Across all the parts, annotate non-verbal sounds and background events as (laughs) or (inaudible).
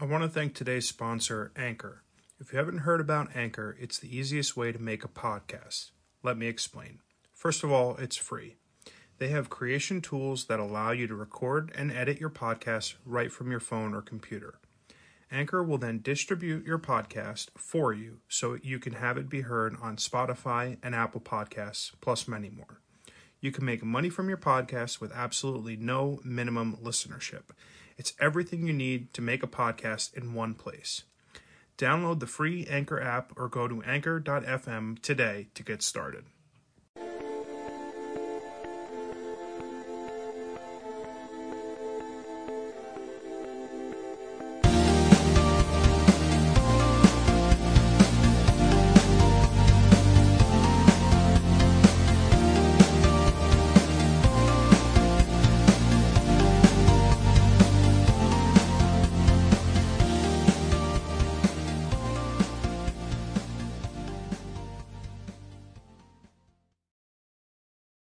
I want to thank today's sponsor, Anchor. If you haven't heard about Anchor, it's the easiest way to make a podcast. Let me explain. First of all, it's free. They have creation tools that allow you to record and edit your podcast right from your phone or computer. Anchor will then distribute your podcast for you so you can have it be heard on Spotify and Apple Podcasts, plus many more. You can make money from your podcast with absolutely no minimum listenership. It's everything you need to make a podcast in one place. Download the free Anchor app or go to anchor.fm today to get started.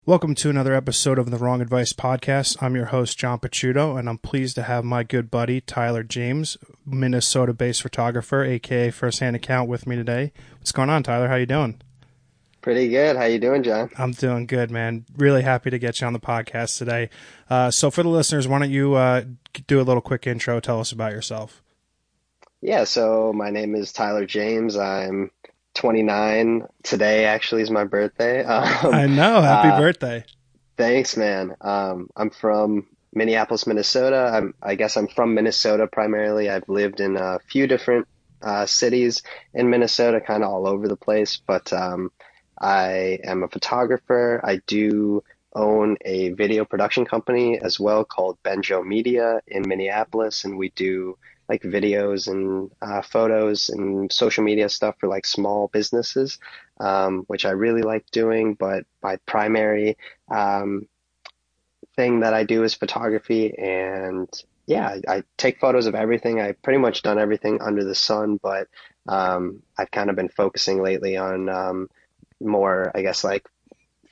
Welcome to another episode of the Wrong Advice Podcast. I'm your host, John Picciuto, and I'm pleased to have my good buddy, Tyler James, Minnesota based photographer, aka First Hand Account, with me today. What's going on, Tyler? How you doing? Pretty good. How you doing, John? I'm doing good, man. Really happy to get you on the podcast today. Uh, so, for the listeners, why don't you uh, do a little quick intro? Tell us about yourself. Yeah, so my name is Tyler James. I'm 29. Today actually is my birthday. (laughs) Um, I know. Happy uh, birthday. Thanks, man. Um, I'm from Minneapolis, Minnesota. I'm, I guess I'm from Minnesota primarily. I've lived in a few different uh, cities in Minnesota, kind of all over the place. But um, I am a photographer. I do own a video production company as well called Benjo Media in Minneapolis, and we do like videos and uh, photos and social media stuff for like small businesses, um, which I really like doing. But my primary um, thing that I do is photography, and yeah, I, I, take photos of everything. I've pretty much done everything under the sun, but um, I've kind of been focusing lately on um, more, I guess, like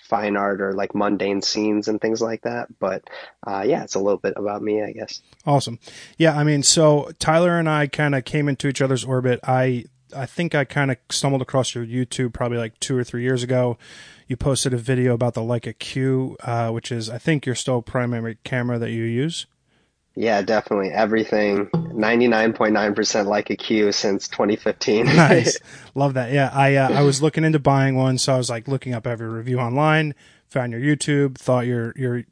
fine art or like mundane scenes and things like that. But uh, yeah, it's a little bit about me, I guess. Awesome. Yeah, I mean, so Tyler and I kind of came into each other's orbit. I I think I kind of stumbled across your YouTube probably like two or three years ago. You posted a video about the Leica Q, uh, which is I think your still primary camera that you use. Yeah, definitely. Everything 99.9% Leica Q since 2015. (laughs) nice. (laughs) Love that. Yeah, I uh, I was looking into buying one, so I was like looking up every review online, found your YouTube, thought your your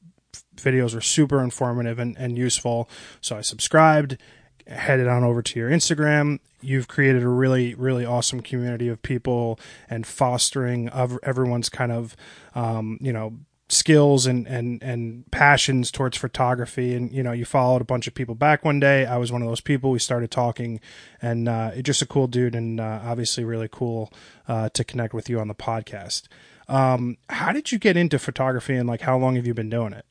videos were super informative and, and useful. So I subscribed, headed on over to your Instagram. You've created a really, really awesome community of people and fostering of everyone's kind of, um, you know, skills and and and passions towards photography. And you know you followed a bunch of people back one day. I was one of those people. We started talking and uh just a cool dude and uh, obviously really cool uh to connect with you on the podcast. Um how did you get into photography and like how long have you been doing it?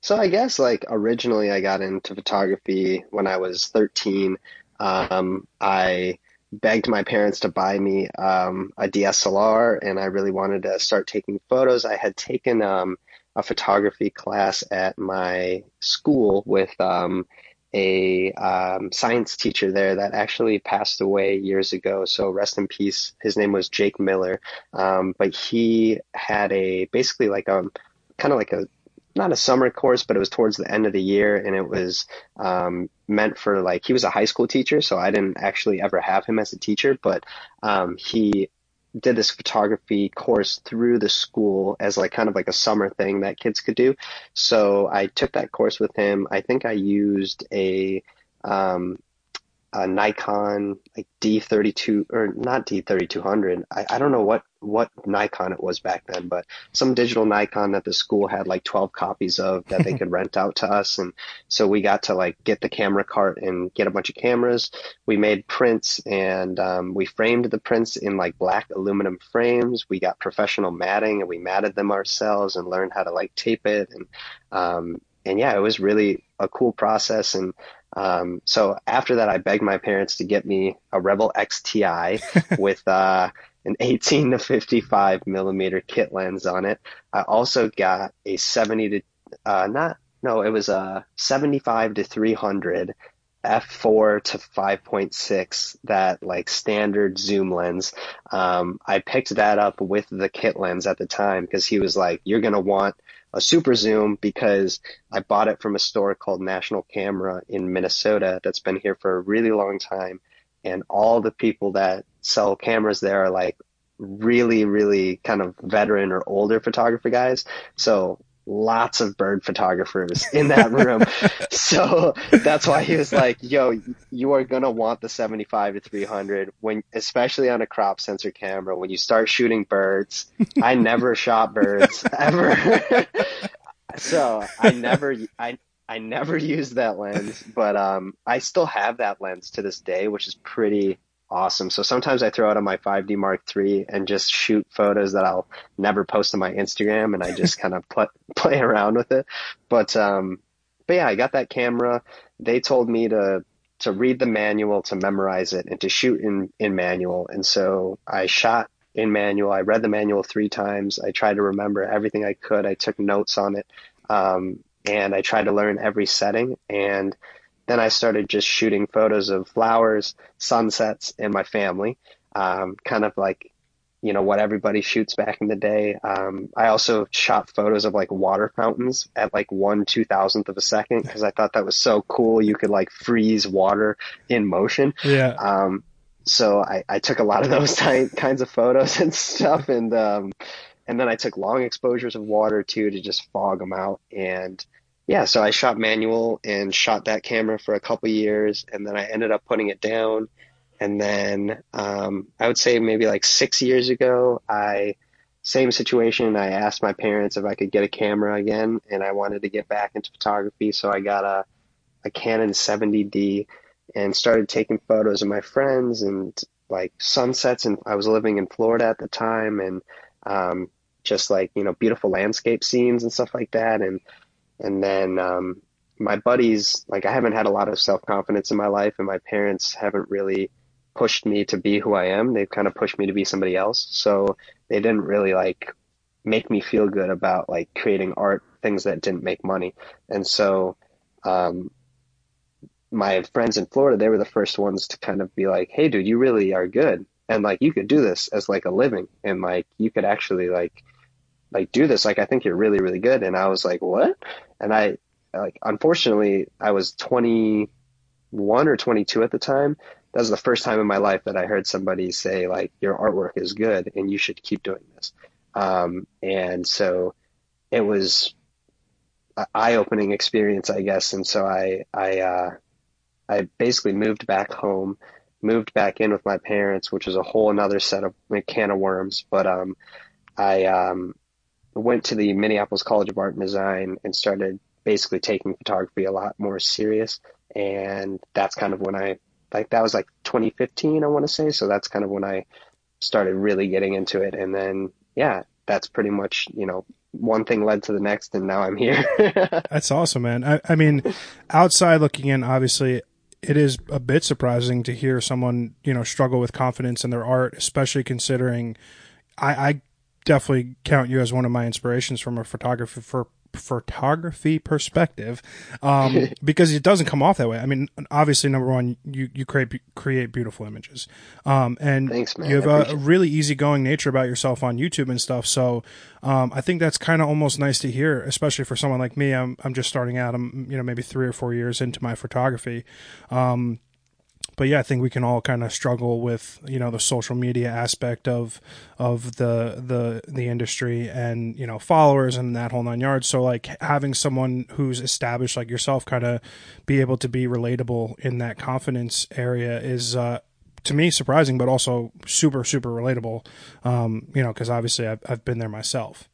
So i guess like originally i got into photography when i was 13 um i begged my parents to buy me um, a DSLR, and I really wanted to start taking photos. I had taken um, a photography class at my school with um, a um, science teacher there that actually passed away years ago. So rest in peace. His name was Jake Miller, um, but he had a basically like a kind of like a not a summer course, but it was towards the end of the year, and it was um, meant for like he was a high school teacher, so I didn't actually ever have him as a teacher, but um, he did this photography course through the school as like kind of like a summer thing that kids could do. So I took that course with him. I think I used a um, a Nikon like D32 or not D3200. I, I don't know what what Nikon it was back then, but some digital Nikon that the school had like 12 copies of that they could (laughs) rent out to us. And so we got to like get the camera cart and get a bunch of cameras. We made prints and um, we framed the prints in like black aluminum frames. We got professional matting and we matted them ourselves and learned how to like tape it. And, um, and yeah, it was really a cool process. And um, so after that, I begged my parents to get me a Rebel XTI (laughs) with uh, an 18 to 55 millimeter kit lens on it. I also got a 70 to uh, not no, it was a 75 to 300 f4 to 5.6 that like standard zoom lens um, i picked that up with the kit lens at the time because he was like you're going to want a super zoom because i bought it from a store called national camera in minnesota that's been here for a really long time. And all the people that sell cameras there are like really really kind of veteran or older photographer guys. So lots of bird photographers in that room. (laughs) so that's why he was like, yo, you are going to want the 75 to 300 when, especially on a crop sensor camera, when you start shooting birds. I never (laughs) shot birds ever. (laughs) so I never, I, I never used that lens, but, um, I still have that lens to this day, which is pretty, awesome. So sometimes I throw it on my 5D Mark III and just shoot photos that I'll never post on my Instagram, and I just (laughs) kind of pl- play around with it. But um, but yeah, I got that camera. They told me to to read the manual, to memorize it, and to shoot in in manual. And so I shot in manual. I read the manual three times. I tried to remember everything I could. I took notes on it, um, and I tried to learn every setting and then I started just shooting photos of flowers, sunsets, and my family, um, kind of like, you know, what everybody shoots back in the day. Um, I also shot photos of like water fountains at like one two thousandth of a second because I thought that was so cool. You could like freeze water in motion. Yeah. Um, so I, I took a lot of those (laughs) ty- kinds of photos and stuff, and um, and then I took long exposures of water too to just fog them out and yeah, so I shot manual and shot that camera for a couple years, and then I ended up putting it down. And then um, I would say maybe like six years ago, I same situation. I asked my parents if I could get a camera again, and I wanted to get back into photography, so I got a a Canon 70D and started taking photos of my friends and like sunsets. And I was living in Florida at the time, and um, just like you know beautiful landscape scenes and stuff like that, and and then um, my buddies, like I haven't had a lot of self confidence in my life, and my parents haven't really pushed me to be who I am. They've kind of pushed me to be somebody else. So they didn't really like make me feel good about like creating art, things that didn't make money. And so, um, my friends in Florida, they were the first ones to kind of be like, Hey dude, you really are good. And like, you could do this as like a living and like, you could actually like, like do this like i think you're really really good and i was like what and i like unfortunately i was 21 or 22 at the time. That was the first time in my life that i heard somebody say like your artwork is good and you should keep doing this. Um, and so it was an eye-opening experience i guess. And so i i uh, i basically moved back home moved back in with my parents which was a whole another set of can of worms. But um I um went to the Minneapolis College of Art and Design and started basically taking photography a lot more serious. And that's kind of when I, like, that was like 2015, I want to say. So that's kind of when I started really getting into it. And then, yeah, that's pretty much, you know, one thing led to the next and now I'm here. (laughs) that's awesome, man. I, I mean, outside looking in, obviously, it is a bit surprising to hear someone, you know, struggle with confidence in their art, especially considering I, I definitely count you as one of my inspirations from a photography for photography perspective um, (laughs) because it doesn't come off that way. I mean, obviously, number one, you you create create beautiful images, um, and Thanks, you have a, a, really easygoing nature about yourself on YouTube and stuff. So um, I think that's kind of almost nice to hear, especially for someone like me. I'm I'm just starting out. I'm you know maybe three or four years into my photography. Um, but yeah, I think we can all kind of struggle with you know the social media aspect of of the the the industry and you know followers and that whole nine yards. So like having someone who's established like yourself kind of be able to be relatable in that confidence area is uh, to me surprising, but also super super relatable. Um, you know, because obviously I've I've been there myself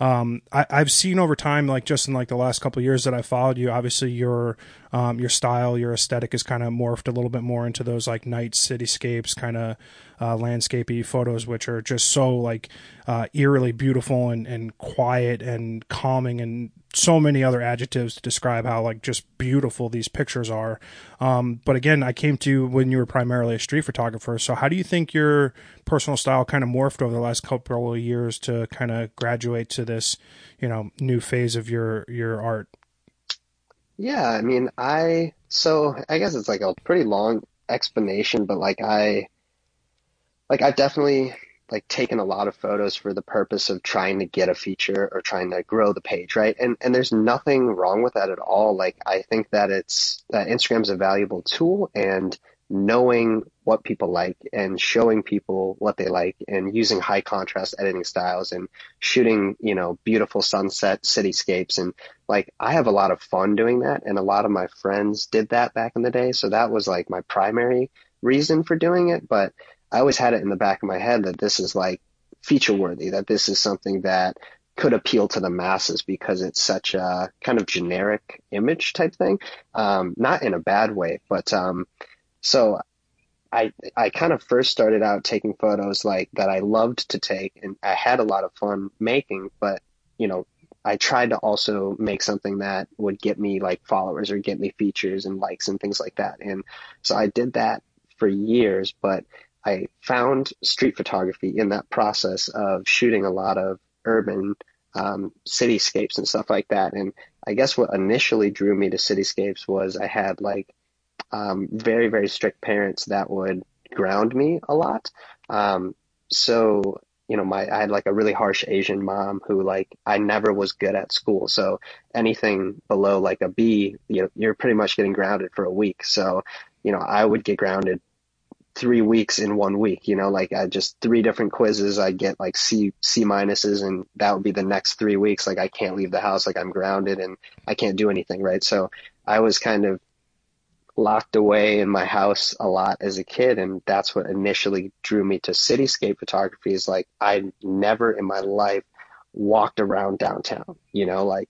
um, I, have seen over time, like just in like the last couple years that I followed you, obviously your um, your style, your aesthetic is kind of morphed a little bit more into those like night cityscapes, kind of uh, landscapey photos, which are just so like uh, eerily beautiful and, and quiet and calming and so many other adjectives to describe how like just beautiful these pictures are. Um, but again, I came to when you were primarily a street photographer. So how do you think your personal style kind of morphed over the last couple of years to kind of graduate to this, you know, new phase of your your art? Yeah, I mean, I So I guess it's like a pretty long explanation, but like I, like I've definitely like taken a lot of photos for the purpose of trying to get a feature or trying to grow the page, right? And and there's nothing wrong with that at all. Like I think that it's that Instagram's a valuable tool and knowing what people like and showing people what they like and using high contrast editing styles and shooting, you know, beautiful sunset cityscapes and like I have a lot of fun doing that and a lot of my friends did that back in the day. So that was like my primary reason for doing it, but I always had it in the back of my head that this is like feature worthy, that this is something that could appeal to the masses because it's such a kind of generic image type thing. Um, not in a bad way, but um, so I I kind of first started out taking photos like that I loved to take and I had a lot of fun making, but you know, I tried to also make something that would get me like followers or get me features and likes and things like that. And so I did that for years, but I found street photography in that process of shooting a lot of urban um, cityscapes and stuff like that. And I guess what initially drew me to cityscapes was I had like um, very, very strict parents that would ground me a lot. Um, so, you know, my, I had like a really harsh Asian mom who like, I never was good at school. So anything below like a B, you know, you're pretty much getting grounded for a week. So, you know, I would get grounded three weeks in one week, you know, like I just three different quizzes, I get like C, C minuses and that would be the next three weeks. Like I can't leave the house, like I'm grounded and I can't do anything. Right. So I was kind of locked away in my house a lot as a kid and that's what initially drew me to cityscape photography is like I never in my life walked around downtown you know like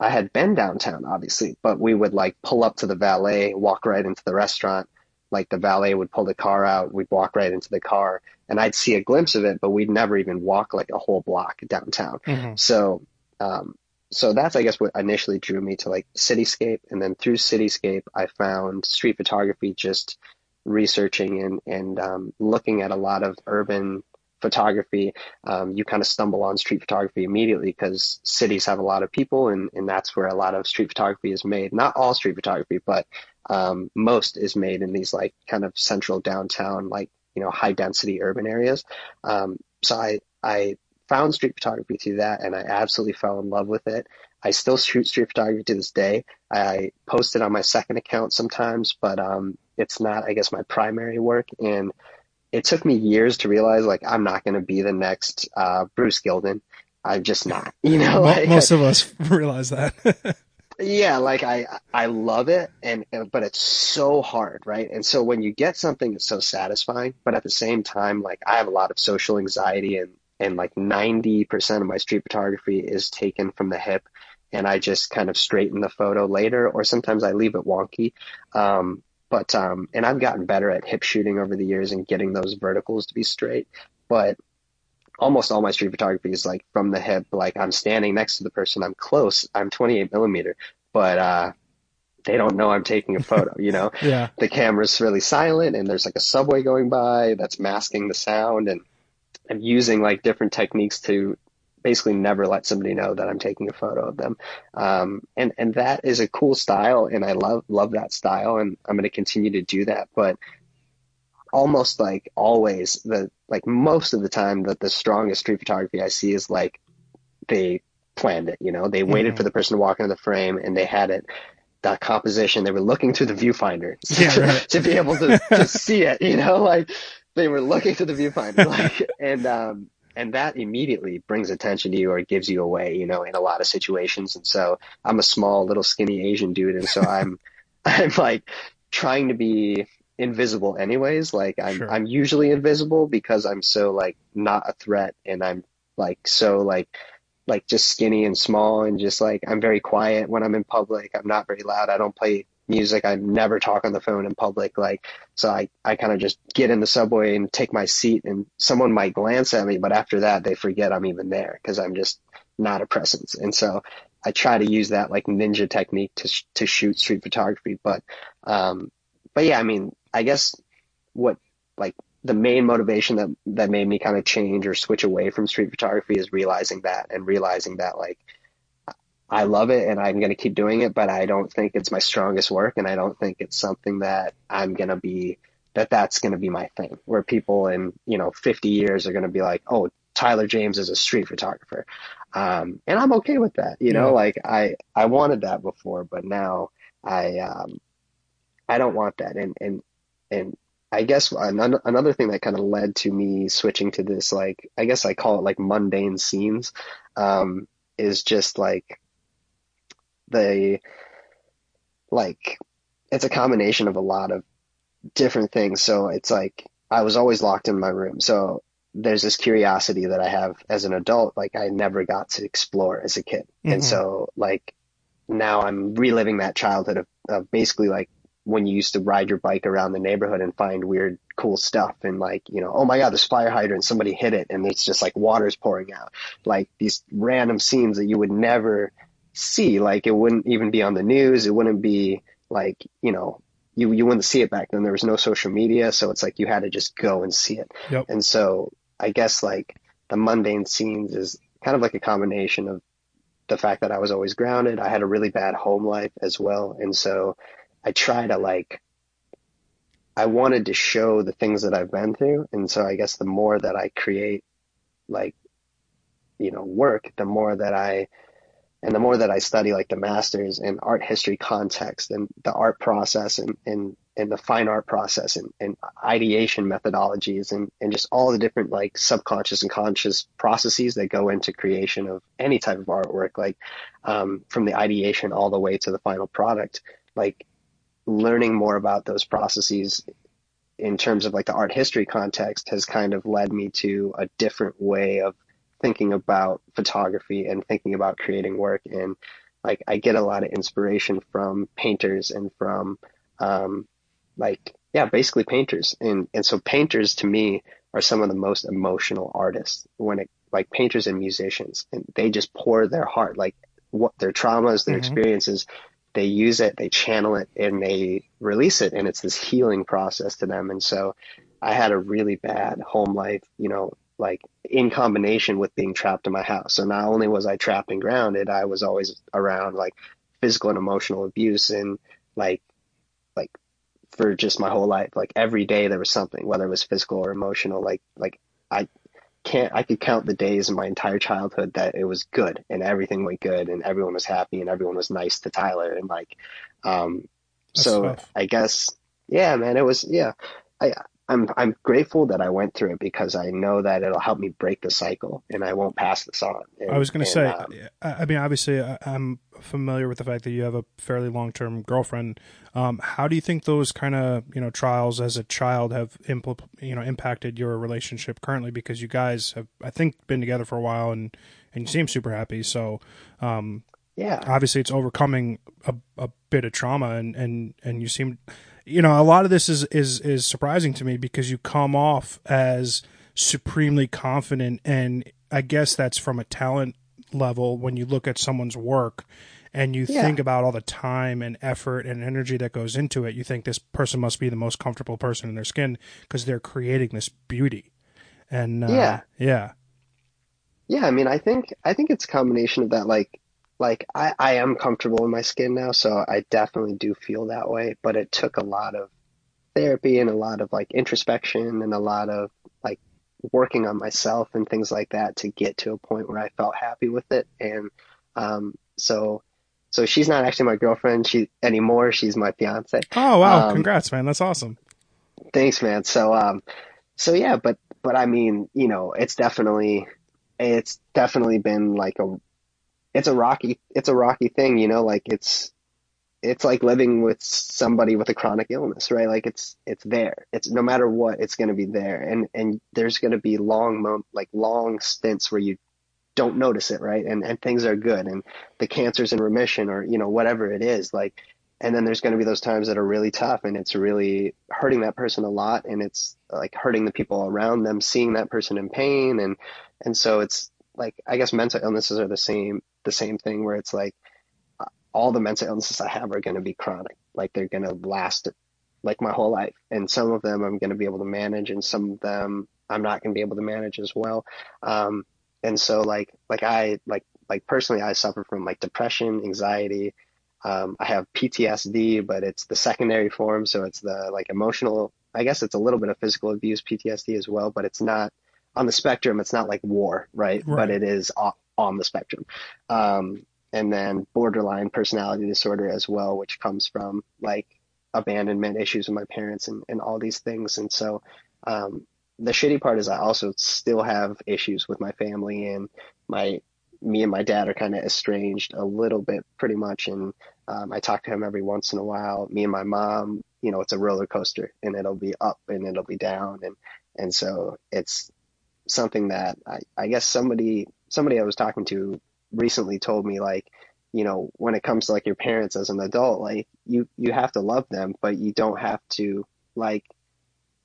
I had been downtown obviously but we would like pull up to the valet walk right into the restaurant like the valet would pull the car out we'd walk right into the car and I'd see a glimpse of it but we'd never even walk like a whole block downtown. Mm-hmm. so um, so that's I guess what initially drew me to like cityscape and then through cityscape I found street photography just researching and and um, looking at a lot of urban photography. Um, you kind of stumble on street photography immediately because cities have a lot of people and, and that's where a lot of street photography is made. Not all street photography but um, most is made in these like kind of central downtown like you know high density urban areas um, so I I found street photography through that and I absolutely fell in love with it. I still shoot street photography to this day. I post it on my second account sometimes, but um, it's not, I guess, my primary work. And it took me years to realize, like, I'm not going to be the next uh, Bruce Gilden. I'm just not, you know. Like, Most of us realize that. (laughs) yeah, like I I love it, and but it's so hard, right? And so when you get something that's so satisfying, but at the same time, like I have a lot of social anxiety and and like 90% of my street photography is taken from the hip and I just kind of straighten the photo later or sometimes I leave it wonky. Um, but, um, and I've gotten better at hip shooting over the years and getting those verticals to be straight, but almost all my street photography is like from the hip, like I'm standing next to the person, I'm close, I'm 28 millimeter, but, uh, they don't know I'm taking a photo, you know? (laughs) yeah. The camera's really silent and there's like a subway going by that's masking the sound and I'm using like different techniques to basically never let somebody know that I'm taking a photo of them. Um, and, and that is a cool style and I love, love that style and I'm going to continue to do that. But almost like always the, like most of the time that the strongest street photography I see is like they planned it, you know, they waited mm-hmm. for the person to walk into the frame and they had it that composition. They were looking through the viewfinder (laughs) yeah, right. to be able to, to (laughs) see it, you know, like they were looking through the viewfinder, (laughs) like, and um, and that immediately brings attention to you or gives you away, you know, in a lot of situations. And so I'm a small, little, skinny Asian dude, and so I'm I'm like trying to be invisible anyways. Like I'm sure. I'm usually invisible because I'm so like not a threat, and I'm like so like like just skinny and small and just like I'm very quiet when I'm in public. I'm not very loud. I don't play music. I never talk on the phone in public. Like, so I, I kind of just get in the subway and take my seat and someone might glance at me, but after that they forget I'm even there because I'm just not a presence. And so I try to use that like ninja technique to, to shoot street photography. But, um, but yeah, I mean, I guess what like the main motivation that, that made me kind of change or switch away from street photography is realizing that and realizing that like, I love it and I'm going to keep doing it, but I don't think it's my strongest work. And I don't think it's something that I'm going to be, that that's going to be my thing where people in, you know, 50 years are going to be like, oh, Tyler James is a street photographer. Um, and I'm okay with that. You know, yeah. like I, I wanted that before, but now I, um, I don't want that. And, and, and I guess another, thing that kind of led to me switching to this, like, I guess I call it like mundane scenes, um, is just like the, like, it's a combination of a lot of different things. So it's like, I was always locked in my room. So there's this curiosity that I have as an adult, like I never got to explore as a kid. Mm-hmm. And so like now I'm reliving that childhood of, of basically like when you used to ride your bike around the neighborhood and find weird, cool stuff and like, you know, oh my God, this fire hydrant, somebody hit it and it's just like water's pouring out. Like these random scenes that you would never see. Like it wouldn't even be on the news. It wouldn't be like, you know, you, you wouldn't see it back then. There was no social media. So it's like you had to just go and see it. Yep. And so I guess like the mundane scenes is kind of like a combination of the fact that I was always grounded. I had a really bad home life as well. And so I try to like, I wanted to show the things that I've been through. And so I guess the more that I create like, you know, work, the more that I, and the more that I study like the masters in art history context and the art process and, and, and the fine art process and, and ideation methodologies and, and just all the different like subconscious and conscious processes that go into creation of any type of artwork, like um, from the ideation all the way to the final product, like learning more about those processes in terms of like the art history context has kind of led me to a different way of thinking about photography and thinking about creating work. And like I get a lot of inspiration from painters and from um, like yeah basically painters. And and so painters to me are some of the most emotional artists when it like painters and musicians. And they just pour their heart like what their traumas their mm-hmm. experiences they use it, they channel it, and they release it, and it's this healing process to them. And so, I had a really bad home life, you know, like in combination with being trapped in my house. So not only was I trapped and grounded, I was always around like physical and emotional abuse, and like, like for just my whole life, like every day there was something, whether it was physical or emotional. Like, like I can't I could count the days in my entire childhood that it was good and everything went good and everyone was happy and everyone was nice to Tyler and like um so tough. I guess yeah man it was yeah I I'm I'm grateful that I went through it because I know that it'll help me break the cycle and I won't pass this on. And, I was going to say, um, I mean, obviously, I'm familiar with the fact that you have a fairly long term girlfriend. Um, how do you think those kind of you know trials as a child have impl- you know impacted your relationship currently? Because you guys have, I think, been together for a while and and you seem super happy. So, um, yeah, obviously, it's overcoming a, a bit of trauma and and and you seem you know, a lot of this is is is surprising to me because you come off as supremely confident, and I guess that's from a talent level when you look at someone's work and you yeah. think about all the time and effort and energy that goes into it, you think this person must be the most comfortable person in their skin because they're creating this beauty. And uh, yeah, yeah, yeah. I mean, I think I think it's a combination of that, like like I, I am comfortable in my skin now, so I definitely do feel that way. But it took a lot of therapy and a lot of like introspection and a lot of working on myself and things like that to get to a point where I felt happy with it. And um, so so she's not actually my girlfriend she anymore. She's my fiance. Oh wow! Um, Congrats, man. That's awesome. Thanks, man. So um, so yeah, but but I mean, you know, it's definitely it's definitely been like a it's a rocky it's a rocky thing, you know, like it's it's like living with somebody with a chronic illness, right? Like it's it's there. It's no matter what, it's going to be there, and and there's going to be long mom, like long stints where you don't notice it, right? And and things are good, and the cancer's in remission, or you know whatever it is, like. And then there's going to be those times that are really tough, and it's really hurting that person a lot, and it's like hurting the people around them, seeing that person in pain, and and so it's like I guess mental illnesses are the same the same thing where it's like all the mental illnesses I have are going to be chronic. Like they're going to last like my whole life. And some of them I'm going to be able to manage and some of them I'm not going to be able to manage as well. Um, and so like, like I, like like personally, I suffer from like depression, anxiety. Um, I have PTSD, but it's the secondary form, so it's the like emotional. I guess it's a little bit of physical abuse PTSD as well, but it's not on the spectrum. It's not like war, right? Right. But it is on, on the spectrum. Um, and then borderline personality disorder as well, which comes from like abandonment issues with my parents and, and all these things. And so um, the shitty part is I also still have issues with my family and my me and my dad are kind of estranged a little bit pretty much and um, I talk to him every once in a while. Me and my mom, you know, it's a roller coaster and it'll be up and it'll be down and and so it's something that I, I guess somebody somebody I was talking to recently told me like you know when it comes to like your parents as an adult like you you have to love them but you don't have to like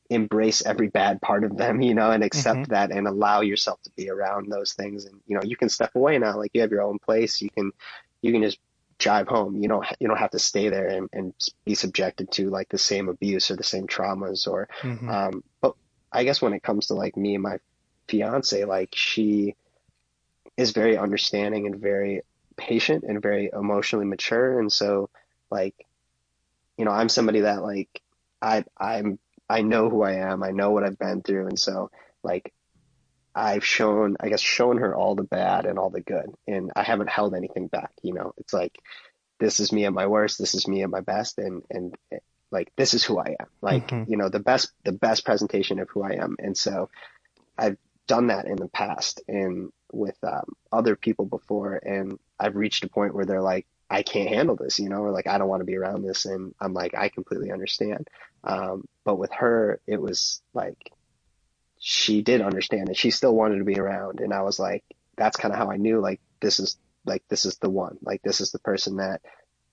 embrace every bad part of them (laughs) you know and accept Mhm. that and allow yourself to be around those things and you know you can step away now like you have your own place you can you can just drive home you don't you don't have to stay there and, and be subjected to like the same abuse or the same traumas or Mhm. um, but I guess when it comes to like me and my fiance, like she is very understanding and very patient and very emotionally mature. And so like, you know, I'm somebody that like I I'm I know who I am. I know what I've been through. And so like I've shown I guess shown her all the bad and all the good. And I haven't held anything back, you know. It's like this is me at my worst, this is me at my best and and like this is who I am. Like, Mhm. you know, the best the best presentation of who I am. And so I've done that in the past and with um, other people before and I've reached a point where they're like, I can't handle this, you know, or like I don't want to be around this and I'm like, I completely understand. Um, but with her it was like she did understand and she still wanted to be around and I was like, that's kind of how I knew like this is like this is the one. Like this is the person that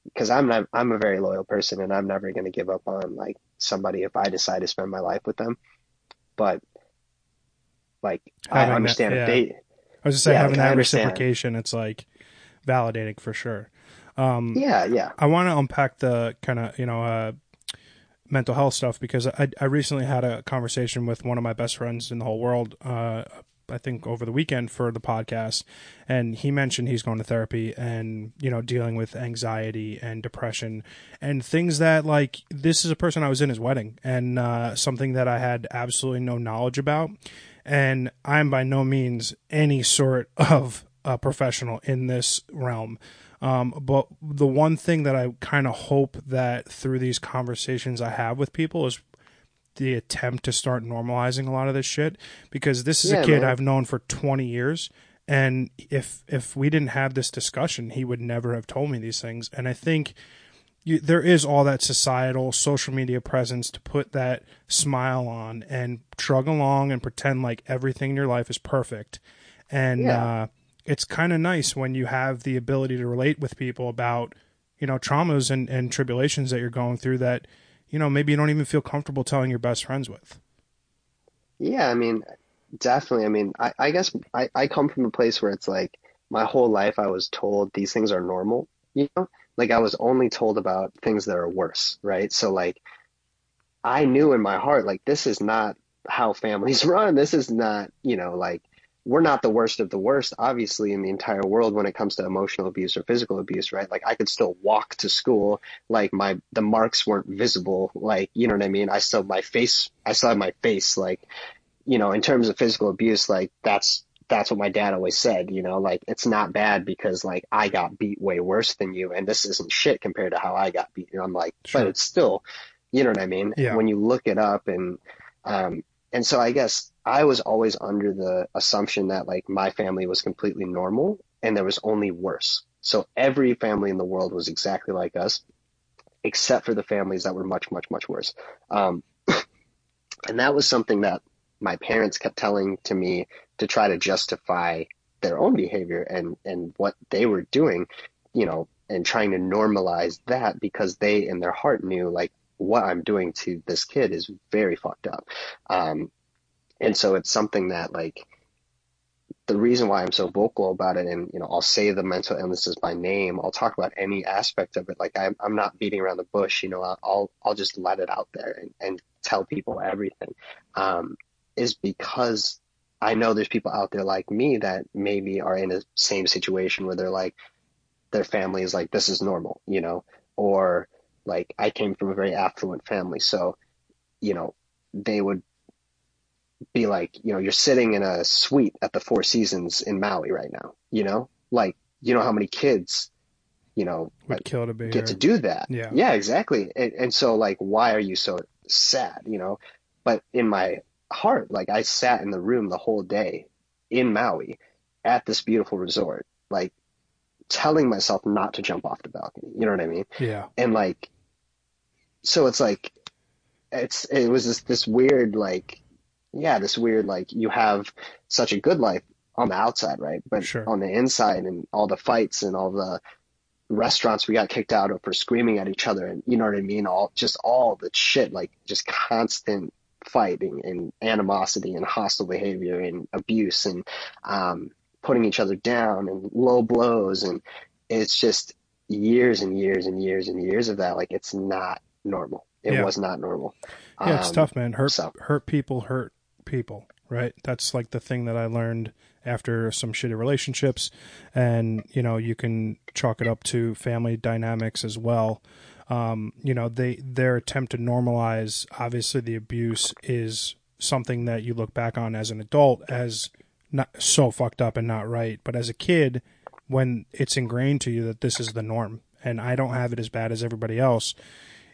because I'm not I'm a very loyal person and I'm never going to give up on like somebody if I decide to spend my life with them. But like Having I that- understand yeah. if they I was just saying Yeah, having like, that reciprocation, it's like validating for sure. Um, yeah yeah I want to unpack the kind of you know uh, mental health stuff because I I recently had a conversation with one of my best friends in the whole world. Uh, I think over the weekend for the podcast, and he mentioned he's going to therapy and you know dealing with anxiety and depression and things that like this is a person I was in his wedding and uh, something that I had absolutely no knowledge about, and I'm by no means any sort of a professional in this realm. Um, but the one thing that I kind of hope that through these conversations I have with people is the attempt to start normalizing a lot of this shit because this is Yeah, a kid man. I've known for 20 years and if if we didn't have this discussion he would never have told me these things and I think you, there is all that societal social media presence to put that smile on and shrug along and pretend like everything in your life is perfect. And Yeah. uh, it's kind of nice when you have the ability to relate with people about you know traumas and, and tribulations that you're going through that you know maybe you don't even feel comfortable telling your best friends with. Yeah I mean definitely. I mean I, I guess I, I come from a place where it's like my whole life I was told these things are normal you know like I was only told about things that are worse right so like I knew in my heart like this is not how families (laughs) run this is not you know like we're not the worst of the worst, obviously, in the entire world when it comes to emotional abuse or physical abuse, right? Like I could still walk to school, like my the marks weren't visible, like you know what I mean. I still my face, I still have my face, like you know, in terms of physical abuse, like that's that's what my dad always said, you know, like it's not bad because like I got beat way worse than you, and this isn't shit compared to how I got beat. And I'm like, Sure. but it's still, you know what I mean? Yeah. When you look it up and um and so I guess I was always under the assumption that like my family was completely normal and there was only worse. So every family in the world was exactly like us, except for the families that were much, much, much worse. Um, (coughs) and that was something that my parents kept telling to me to try to justify their own behavior and, and what they were doing, you know, and trying to normalize that because they in their heart knew like what I'm doing to this kid is very fucked up. Um, and so it's something that like the reason why I'm so vocal about it, and you know, I'll say the mental illnesses by name. I'll talk about any aspect of it. Like I'm, I'm not beating around the bush. You know, I'll, I'll, just let it out there and, and tell people everything. Um, is because I know there's people out there like me that maybe are in a same situation where they're like, their family is like, this is normal, you know, or like I came from a very affluent family. So, you know, they would be like, you know, you're sitting in a suite at the Four Seasons in Maui right now, you know, like, you know how many kids, you know, Would kill to be get here. to do that. Yeah. Yeah, exactly. And, and so like, why are you so sad, you know? But in my heart, like I sat in the room the whole day in Maui at this beautiful resort, like telling myself not to jump off the balcony. You know what I mean? Yeah. And like, so it's like, it's, it was this, this weird, like, yeah, this weird, like you have such a good life on the outside, right? But Sure. on the inside and all the fights and all the restaurants we got kicked out of for screaming at each other and you know what I mean? All, just all the shit, like just constant fighting and animosity and hostile behavior and abuse and, um, putting each other down and low blows. And it's just years and years and years and years of that. Like it's not normal. It Yeah. was not normal. Yeah, it's Um, tough, man. Hurt so- hurt people hurt people, right? That's like the thing that I learned after some shitty relationships, and you know you can chalk it up to family dynamics as well. Um, you know, they their attempt to normalize obviously the abuse is something that you look back on as an adult as not so fucked up and not right, but as a kid, when it's ingrained to you that this is the norm and I don't have it as bad as everybody else,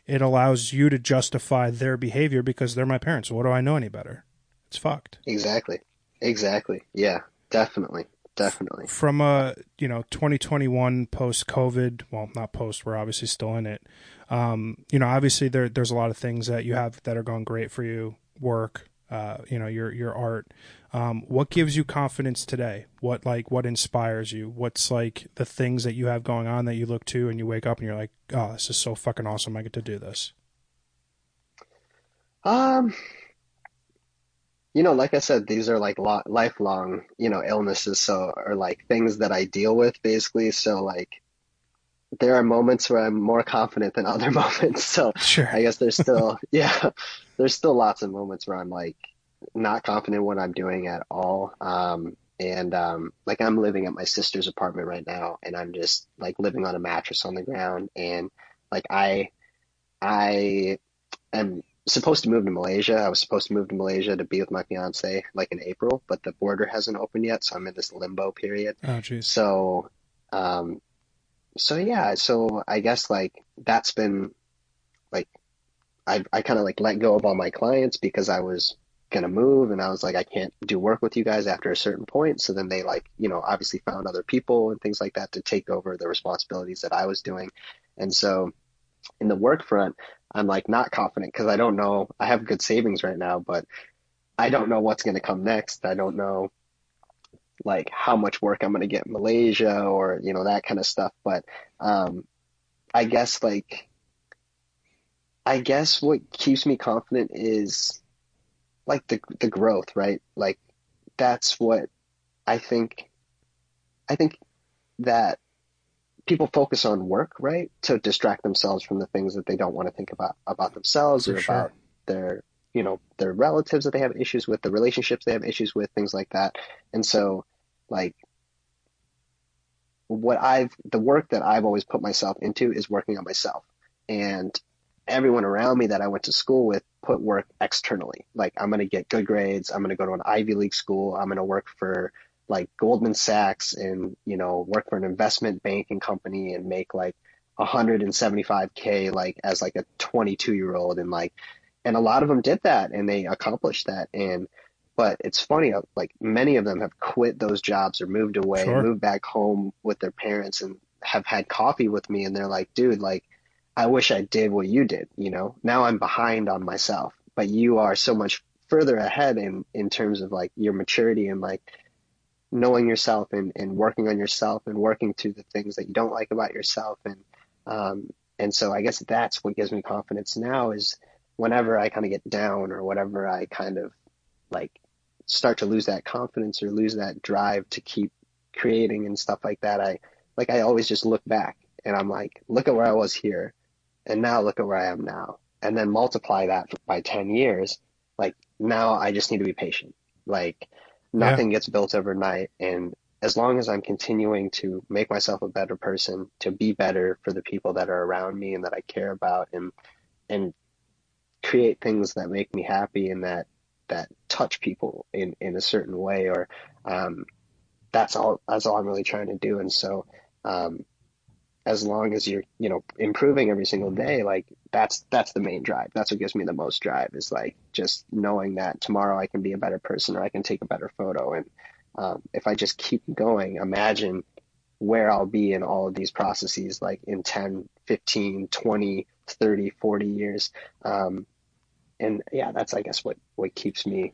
it allows you to justify their behavior because they're my parents. What do I know any better? It's fucked. Exactly. Exactly. Yeah, definitely. Definitely. From a you know 2021 post COVID, well, not post. We're obviously still in it. Um, you know, obviously there there's a lot of things that you have that are going great for you. Work, uh, you know, your your art. Um, what gives you confidence today? What like what inspires you? What's like the things that you have going on that you look to and you wake up and you're like, oh, this is so fucking awesome. I get to do this. Um, you know, like I said, these are like lo lifelong, you know, illnesses. So, or like things that I deal with basically. So like there are moments where I'm more confident than (laughs) other moments. So Sure. I guess there's still, (laughs) (laughs) yeah, there's still lots of moments where I'm like not confident what I'm doing at all. Um, and um, like I'm living at my sister's apartment right now, and I'm just like living on a mattress on the ground, and like I, I am supposed to move to Malaysia. I was supposed to move to Malaysia to be with my fiance like in April, but the border hasn't opened yet, so I'm in this limbo period. Oh, jeez. So, um, so yeah, so I guess like that's been like I I kind of like let go of all my clients because I was gonna move and I was like I can't do work with you guys after a certain point. So then they like you know obviously found other people and things like that to take over the responsibilities that I was doing, and so in the work front I'm like not confident because I don't know I have good savings right now, but I don't know what's gonna come next. I don't know like how much work I'm going to get in Malaysia or, you know, that kind of stuff. But, um, I guess like, I guess what keeps me confident is like the, the growth, right? Like that's what I think, I think that people focus on work, right? To distract themselves from the things that they don't want to think about, about themselves For or sure. about their, you know, their relatives that they have issues with, the relationships they have issues with, things like that. And so, like, what I've, the work that I've always put myself into is working on myself. And everyone around me that I went to school with put work externally. Like, I'm going to get good grades. I'm going to go to an Ivy League school. I'm going to work for like Goldman Sachs and, you know, work for an investment banking company and make like 175K, like, as like a 22 year old. And like, and a lot of them did that and they accomplished that. And, but it's funny, uh, like many of them have quit those jobs or moved away, Sure. moved back home with their parents and have had coffee with me. And they're like, dude, like, I wish I did what you did, you know, now I'm behind on myself, but you are so much further ahead in, in terms of like your maturity and like knowing yourself and, and working on yourself and working through the things that you don't like about yourself. And, um, and so I guess that's what gives me confidence now is whenever I kind of get down or whatever I kind of like start to lose that confidence or lose that drive to keep creating and stuff like that, I like I always just look back and I'm like, look at where I was here, and now look at where I am now, and then multiply that by ten years. Like now, I just need to be patient. Like Nothing gets built overnight. And as long as I'm continuing to make myself a better person, to be better for the people that are around me and that I care about and and create things that make me happy and that that touch people in in a certain way or um, that's all that's all I'm really trying to do and so um, as long as you're you know improving every single day like that's that's the main drive. That's what gives me the most drive is like just knowing that tomorrow I can be a better person or I can take a better photo. And um, if I just keep going imagine where I'll be in all of these processes like in 10 15 20 30 40 years. Um, and yeah, that's I guess what what keeps me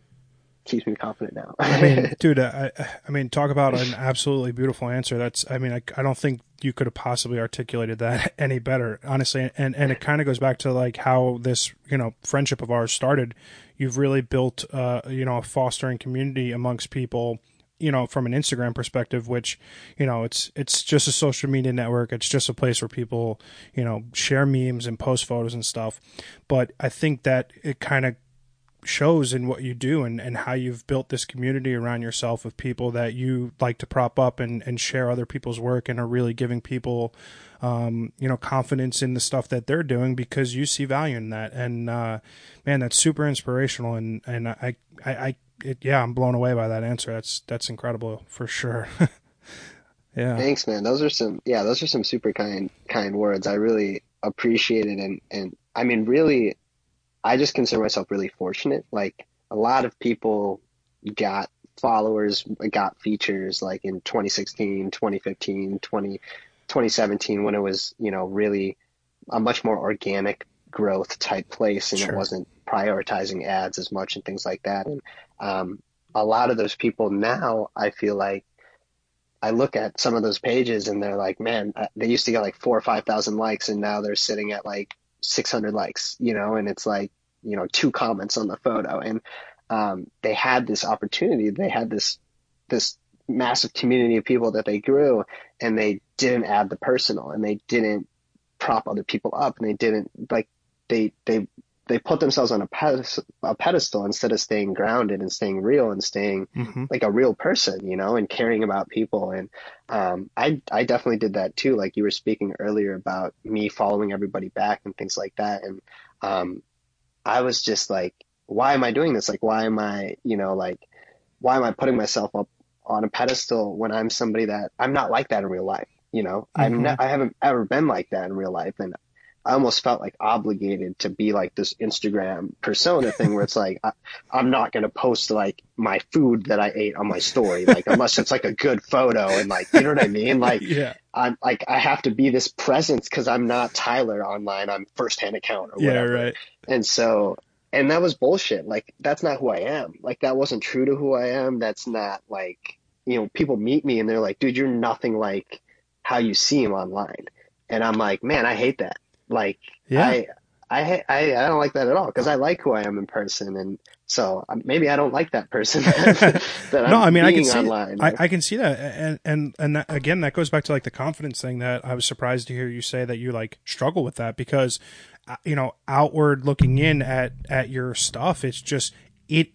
keeps me confident now. I mean, (laughs) dude, I, I mean, talk about an absolutely beautiful answer. That's, I mean, I, I don't think you could have possibly articulated that (laughs) any better, honestly. And and it (laughs) kind of goes back to like how this, you know, friendship of ours started. You've really built, uh, you know, a fostering community amongst people you know from an Instagram perspective, which you know it's it's just a social media network. It's just a place where people you know share memes and post photos and stuff. But I think that it kind of shows in what you do and, and how you've built this community around yourself of people that you like to prop up and, and share other people's work and are really giving people um, you know confidence in the stuff that they're doing because you see value in that and uh, man that's super inspirational and and I I, I it, yeah, I'm blown away by that answer. That's that's incredible for sure. (laughs) yeah. Thanks, man. Those are some yeah, those are some super kind kind words. I really appreciate it and and I mean really I just consider myself really fortunate. Like a lot of people got followers, got features like in 2016, 2015, 20, 2017 when it was, you know, really a much more organic growth type place and sure. it wasn't prioritizing ads as much and things like that. And um, a lot of those people now, I feel like I look at some of those pages and they're like, man, uh, they used to get like four or 5,000 likes and now they're sitting at like 600 likes, you know, and it's like, you know, two comments on the photo. And um, they had this opportunity. They had this, this massive community of people that they grew and they didn't add the personal and they didn't prop other people up and they didn't like they they they put themselves on a pedestal, a pedestal instead of staying grounded and staying real and staying mm-hmm. like a real person, you know, and caring about people. And um, I I definitely did that too. Like you were speaking earlier about me following everybody back and things like that. And um, I was just like, why am I doing this? Like, why am I, you know, like, why am I putting myself up on a pedestal when I'm somebody that I'm not like that in real life? You know, mm-hmm. I'm ne- I haven't ever been like that in real life, and I almost felt like obligated to be like this Instagram persona thing where it's like I, am not going to post like my food that I ate on my story like unless it's like a good photo and like you know what I mean? Like (laughs) yeah. I'm like I have to be this presence because I'm not Tyler online I'm firsthand account or whatever. yeah, right. and so and that was bullshit like that's not who I am. Like that wasn't true to who I am that's not like you know people meet me and they're like dude you're nothing like how you seem online. And I'm like man I hate that like, yeah. I, I, I, I don't like that at all because I like who I am in person, and so um, maybe I don't like that person (laughs) that, no, i mean I can see online. I, I, can see that, and and and that, again, that goes back to like the confidence thing that I was surprised to hear you say that you like struggle with that because, uh, you know, outward looking in at at your stuff, it's just it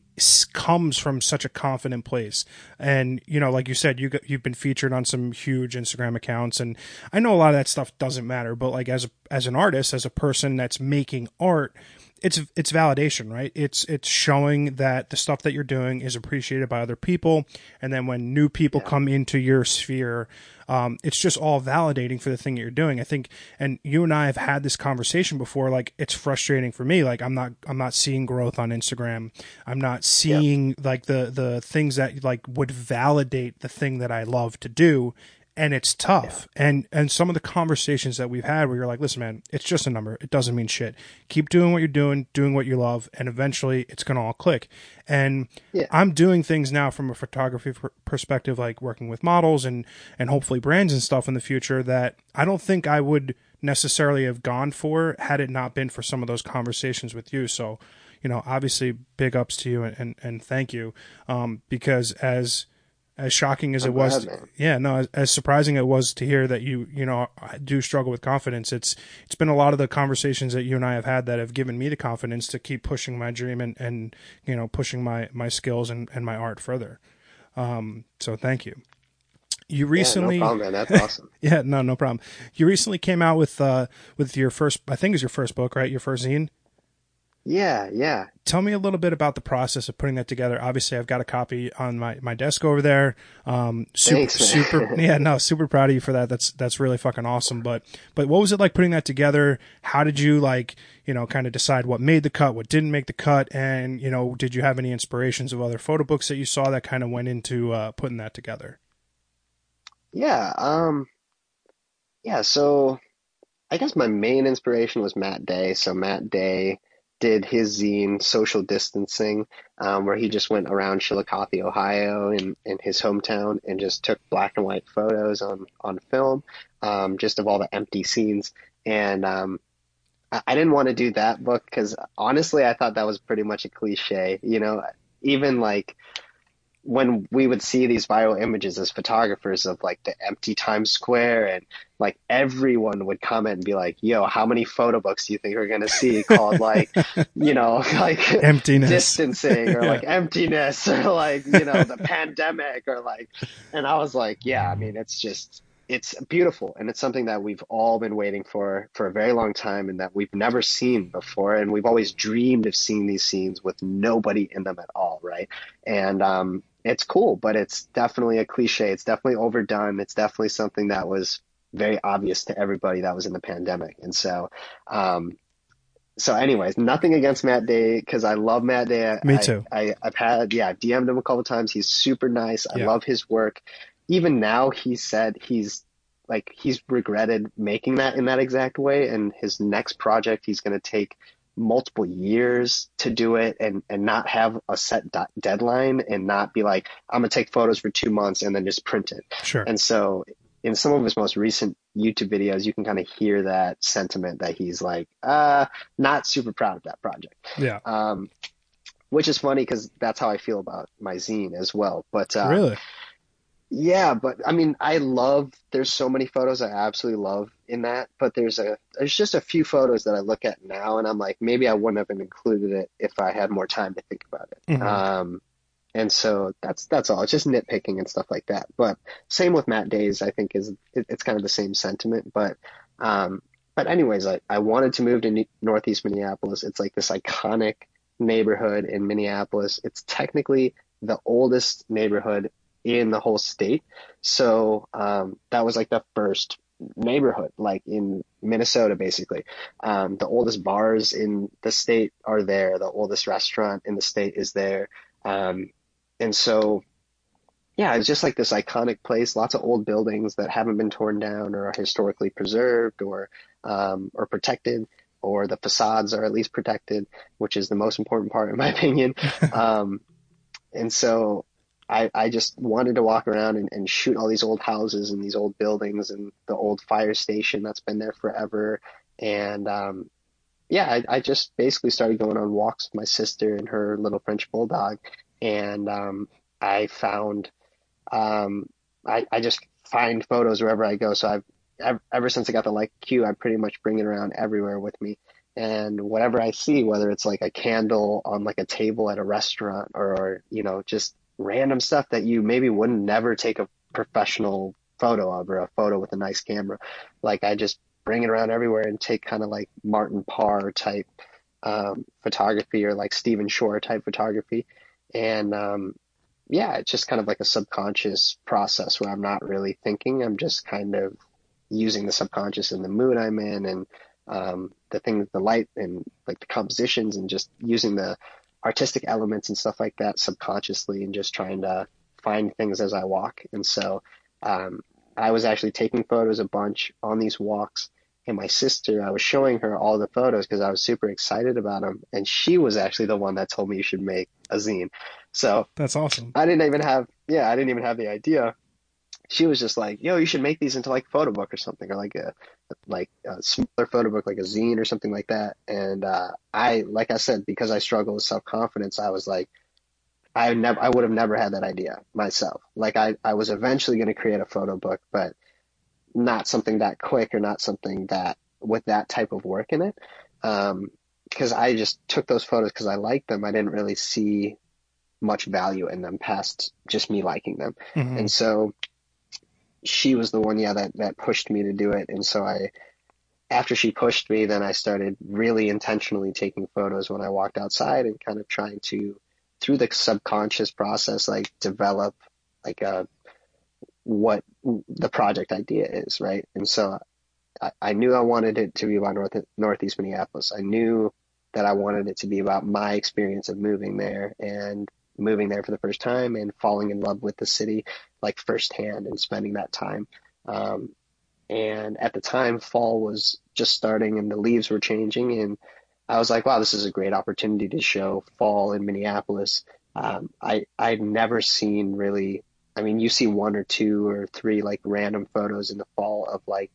comes from such a confident place. And you know like you said you you've been featured on some huge Instagram accounts and I know a lot of that stuff doesn't matter but like as a, as an artist as a person that's making art it's it's validation, right? It's it's showing that the stuff that you're doing is appreciated by other people, and then when new people yeah. come into your sphere, um, it's just all validating for the thing that you're doing. I think, and you and I have had this conversation before. Like it's frustrating for me. Like I'm not I'm not seeing growth on Instagram. I'm not seeing yeah. like the the things that like would validate the thing that I love to do and it's tough. Yeah. And and some of the conversations that we've had where you're like, listen, man, it's just a number. It doesn't mean shit. Keep doing what you're doing, doing what you love, and eventually it's gonna all click. And yeah. I'm doing things now from a photography perspective, like working with models and and hopefully brands and stuff in the future that I don't think I would necessarily have gone for had it not been for some of those conversations with you. So, you know, obviously, big ups to you and and, and thank you, um, because as as shocking as I'm it was, glad, yeah, no, as, as, surprising it was to hear that you, you know, I do struggle with confidence. It's, it's been a lot of the conversations that you and I have had that have given me the confidence to keep pushing my dream and, and, you know, pushing my, my skills and, and my art further. Um, so thank you. You recently, yeah, no problem, man. That's awesome. (laughs) yeah, no, no problem. You recently came out with uh with your first, I think, is your first book, right? Your first zine. Yeah, yeah. Tell me a little bit about the process of putting that together. Obviously, I've got a copy on my, my desk over there. Um, super, Thanks, super, (laughs) yeah, no, super proud of you for that. That's, that's really fucking awesome. But, but what was it like putting that together? How did you like, you know, kind of decide what made the cut, what didn't make the cut? And, you know, did you have any inspirations of other photo books that you saw that kind of went into, uh, putting that together? Yeah, um, yeah, so I guess my main inspiration was Matt Day. So Matt Day did his zine Social Distancing, um, where he just went around Chillicothe, Ohio, in, in his hometown, and just took black and white photos on on film, um, just of all the empty scenes. And um, I, I didn't want to do that book because honestly, I thought that was pretty much a cliche. You know, even like when we would see these viral images as photographers of like the empty Times Square and like everyone would comment and be like, yo, how many photo books do you think we're going to see called like, (laughs) you know, like emptiness distancing or (laughs) yeah. like emptiness or like, you know, the pandemic or like, and I was like, yeah, I mean, it's just, it's beautiful and it's something that we've all been waiting for for a very long time and that we've never seen before and we've always dreamed of seeing these scenes with nobody in them at all right and um, it's cool, but it's definitely a cliche. It's definitely overdone. It's definitely something that was very obvious to everybody that was in the pandemic. And so, um, so anyways, nothing against Matt Day because I love Matt Day. Me too. I, I, have had, yeah, I've DM'd him a couple times. He's super nice. I yeah. love his work. Even now, he said he's like, he's regretted making that in that exact way. And his next project, he's going to take multiple years to do it and, and not have a set de- deadline and not be like, I'm going to take photos for two months and then just print it. Sure. And so in some of his most recent YouTube videos, you can kind of hear that sentiment that he's like, uh, not super proud of that project. Yeah. Um, which is funny because that's how I feel about my zine as well. But, uh, really? Yeah, but I mean, I love. There's so many photos I absolutely love in that, but there's a there's just a few photos that I look at now, and I'm like, maybe I wouldn't have included it if I had more time to think about it. Mm-hmm. Um, and so that's that's all. It's just nitpicking and stuff like that. But same with Matt Days, I think is it, it's kind of the same sentiment. But um, but anyways, I I wanted to move to Northeast Minneapolis. It's like this iconic neighborhood in Minneapolis. It's technically the oldest neighborhood in the whole state. So um, that was like the first neighborhood, like in Minnesota, basically. Um, the oldest bars in the state are there. The oldest restaurant in the state is there. Um, and so, yeah, it's just like this iconic place. Lots of old buildings that haven't been torn down or are historically preserved or um, or protected, or the facades are at least protected, which is the most important part, in my (laughs) opinion. (laughs) Um, and so I, I just wanted to walk around and, and shoot all these old houses and these old buildings and the old fire station that's been there forever. And um, yeah, I, I just basically started going on walks with my sister and her little French bulldog. And um, I found, um, I, I just find photos wherever I go. So I've ever, since I got the Leica Q, I pretty much bring it around everywhere with me. And whatever I see, whether it's like a candle on like a table at a restaurant or, or you know, just random stuff that you maybe wouldn't never take a professional photo of or a photo with a nice camera. Like I just bring it around everywhere and take kind of like Martin Parr type um, photography or like Stephen Shore type photography. And um, yeah, it's just kind of like a subconscious process where I'm not really thinking. I'm just kind of using the subconscious and the mood I'm in and um, the things, the light and like the compositions and just using the artistic elements and stuff like that subconsciously and just trying to find things as I walk. And so um, I was actually taking photos a bunch on these walks. And my sister, I was showing her all the photos because I was super excited about them. And she was actually the one that told me you should make a zine. So that's awesome. I didn't even have, yeah, I didn't even have the idea she was just like, yo, you should make these into like photo book or something, or like a like a smaller photo book, like a zine or something like that. And uh, I, like I said, because I struggle with self confidence, I was like, I never, I would have never had that idea myself. Like I, I was eventually going to create a photo book, but not something that quick or not something that with that type of work in it. Um, because I just took those photos because I liked them. I didn't really see much value in them past just me liking them. Mhm. And so she was the one, yeah, that, that pushed me to do it. And so I, after she pushed me, then I started really intentionally taking photos when I walked outside and kind of trying to, through the subconscious process, like develop like a, what the project idea is, right? And so I, I knew I wanted it to be about North, Northeast Minneapolis. I knew that I wanted it to be about my experience of moving there and moving there for the first time and falling in love with the city like firsthand and spending that time. Um, and at the time, fall was just starting and the leaves were changing. And I was like, wow, this is a great opportunity to show fall in Minneapolis. Um, I, I'd never seen really, I mean, you see one or two or three like random photos in the fall of like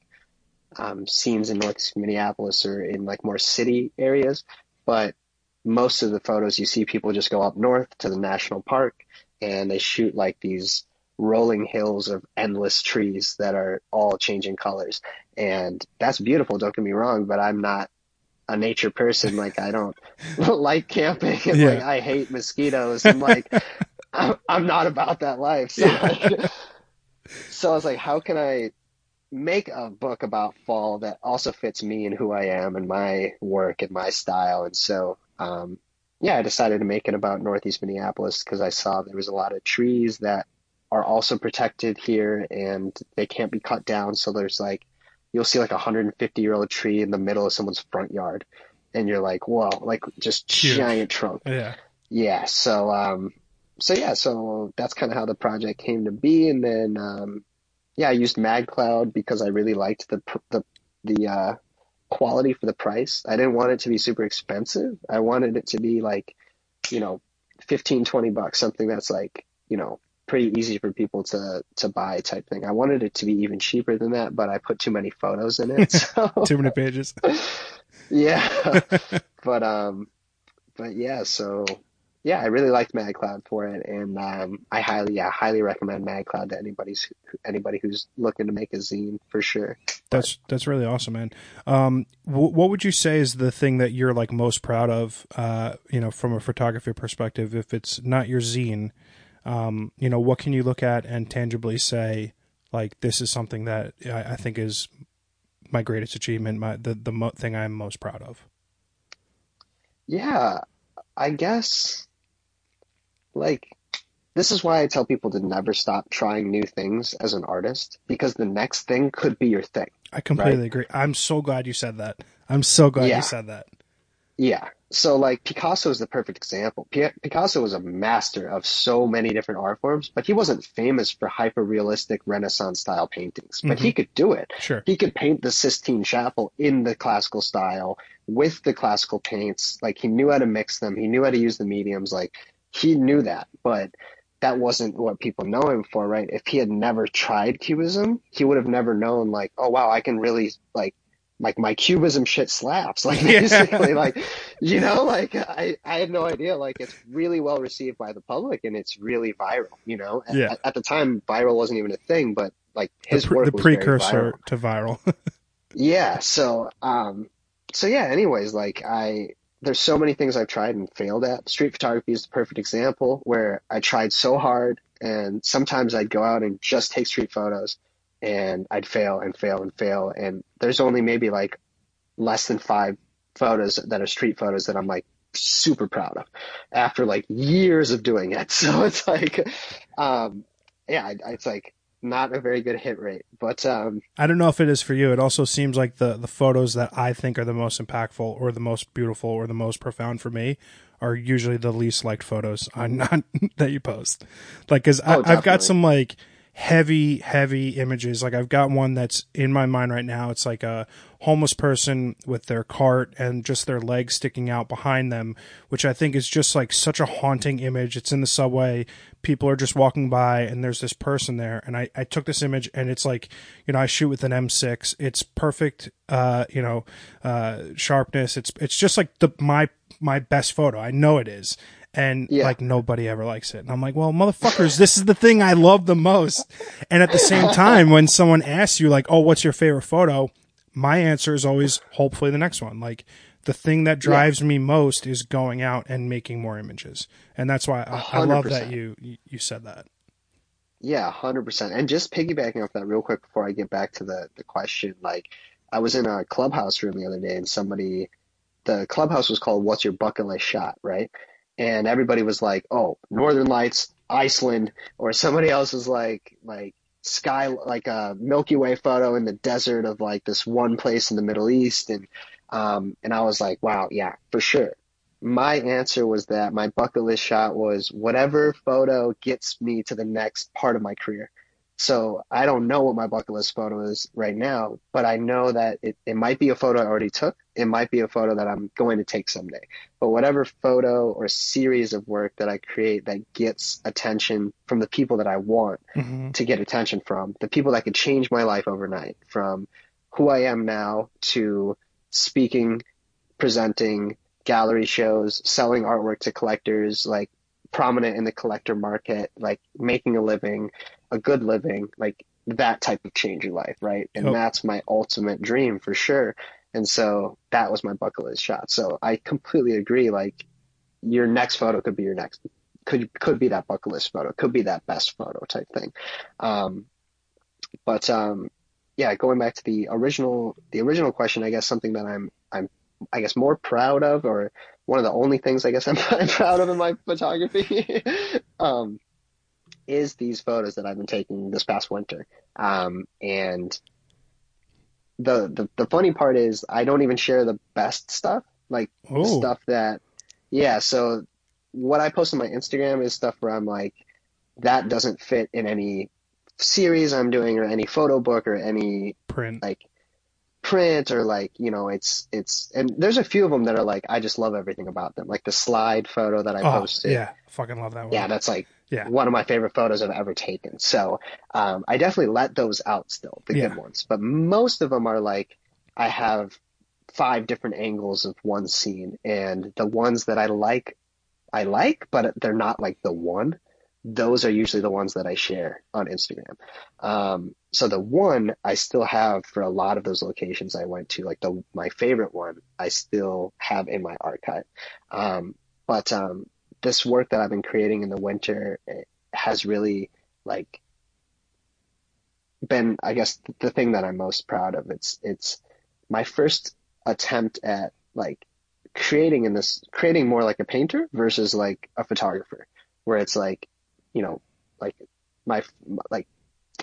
um, scenes in North Minneapolis or in like more city areas. But most of the photos you see people just go up north to the national park and they shoot like these rolling hills of endless trees that are all changing colors. And that's beautiful, don't get me wrong, but I'm not a nature person. Like I don't (laughs) like camping and Yeah. like I hate mosquitoes and like (laughs) I'm, I'm not about that life. So, like, (laughs) so I was like, how can I make a book about fall that also fits me and who I am and my work and my style? And so, um, yeah, I decided to make it about Northeast Minneapolis because I saw there was a lot of trees that are also protected here and they can't be cut down. So there's like, you'll see like a 150 year old tree in the middle of someone's front yard. And you're like, whoa, like just Huge. giant trunk. Yeah. Yeah. So, um, so yeah, so that's kind of how the project came to be. And then, um, yeah, I used MagCloud because I really liked the, the, the, uh, quality for the price. I didn't want it to be super expensive. I wanted it to be like, you know, 15, 20 bucks, something that's like, you know, pretty easy for people to, to buy type thing. I wanted it to be even cheaper than that, but I put too many photos in it. (laughs) So Too many pages. (laughs) yeah, (laughs) but um, but yeah, so yeah, I really liked MagCloud for it, and um, I highly, yeah, highly recommend MagCloud to anybody's anybody who's looking to make a zine for sure. That's that's really awesome, man. Um, wh- what would you say is the thing that you're like most proud of? Uh, you know, from a photography perspective, if it's not your zine, um, you know, what can you look at and tangibly say, like, this is something that I, I think is my greatest achievement, my the the mo- thing I'm most proud of. Yeah, I guess like this is why I tell people to never stop trying new things as an artist because the next thing could be your thing. I completely agree. I'm so glad you said that. I'm so glad Yeah. you said that. Yeah. So like Picasso is the perfect example. P- Picasso was a master of so many different art forms, but he wasn't famous for hyper realistic Renaissance style paintings, but he mm-hmm. could do it. Sure. He could paint the Sistine Chapel in the classical style with the classical paints. Like he knew how to mix them. He knew how to use the mediums. Like he knew that, but that wasn't what people know him for, right? If he had never tried cubism, he would have never known like, oh wow, I can really like like my cubism shit slaps. (laughs) Like Yeah. basically like you know, like I, I had no idea. Like it's really well received by the public and it's really viral, you know? At, Yeah. at, the time viral wasn't even a thing, but like his the, pre- work the precursor viral. to viral. (laughs) Yeah, so um so yeah, anyways, like I there's so many things I've tried and failed at. Street photography is the perfect example where I tried so hard and sometimes I'd go out and just take street photos and I'd fail and fail and fail and there's only maybe like less than 5 photos that are street photos that I'm like super proud of after like years of doing it. (laughs) So it's like um yeah, it's like not a very good hit rate, but um I don't know if it is for you. It also seems like the the photos that I think are the most impactful or the most beautiful or the most profound for me are usually the least liked photos on (laughs) not that you post. Like, cause I, Oh, I've got some like heavy, heavy images. Like I've got one that's in my mind right now. It's like a homeless person with their cart and just their legs sticking out behind them, which I think is just like such a haunting image. It's in the subway. People are just walking by and there's this person there. And I, I took this image and it's like, you know, I shoot with an M6. It's perfect, uh, you know, uh, sharpness. It's, it's just like the, my, my best photo. I know it is. And Yeah. like nobody ever likes it. And I'm like, well, motherfuckers, this is the thing I love the most. And at the same (laughs) time, when someone asks you like, oh, what's your favorite photo? My answer is always hopefully the next one. Like the thing that drives me most is going out and making more images, and that's why I, I love that you you you said that. Yeah, 100%. And just piggybacking off that real quick before I get back to the the question, like I was in a clubhouse room the other day and somebody the clubhouse was called What's Your Bucket List Shot, right? And everybody was like, "Oh, Northern Lights, Iceland," or somebody else was like like sky like a Milky Way photo in the desert of like this one place in the Middle East and um and I was like, "Wow, yeah, for sure." My answer was that my bucket list shot was whatever photo gets me to the next part of my career. So I don't know what my bucket list photo is right now, but I know that it, it might be a photo I already took. It might be a photo that I'm going to take someday. But whatever photo or series of work that I create that gets attention from the people that I want hmm to get attention from, the people that could change my life overnight, from who I am now to speaking, presenting, gallery shows, selling artwork to collectors, like prominent in the collector market, like making a living, a good living, like that type of change your life, right? And that's my ultimate dream for sure. And so that was my bucket list shot. So I completely agree. Like your next photo could be your next, could could be that bucket list photo, could be that best photo type thing. Um, but um, yeah, going back to the original the original question, I guess something that I'm I'm I guess more proud of, or one of the only things I guess I'm, (laughs) I'm proud of in my photography, (laughs) um, is these photos that I've been taking this past winter. Um, and the, the the funny part is I don't even share the best stuff, like Oh, stuff that yeah. So what I post on my Instagram is stuff where I'm like that doesn't fit in any series I'm doing or any photo book or any print. like print or like you know it's it's and there's a few of them that are like I just love everything about them like the slide photo that I oh, posted yeah, fucking love that one. yeah that's like Yeah. one of my favorite photos I've ever taken so um, I definitely let those out still the Yeah. good ones but most of them are like I have five different angles of one scene and the ones that I like I like but they're not like the one those are usually the ones that I share on Instagram. Um, so the one I still have for a lot of those locations I went to, like the my favorite one, I still have in my archive. Um, but um, this work that I've been creating in the winter eh, has really like been, I guess, the thing that I'm most proud of. It's it's my first attempt at like creating in this creating more like a painter versus like a photographer, where it's like you know, like my like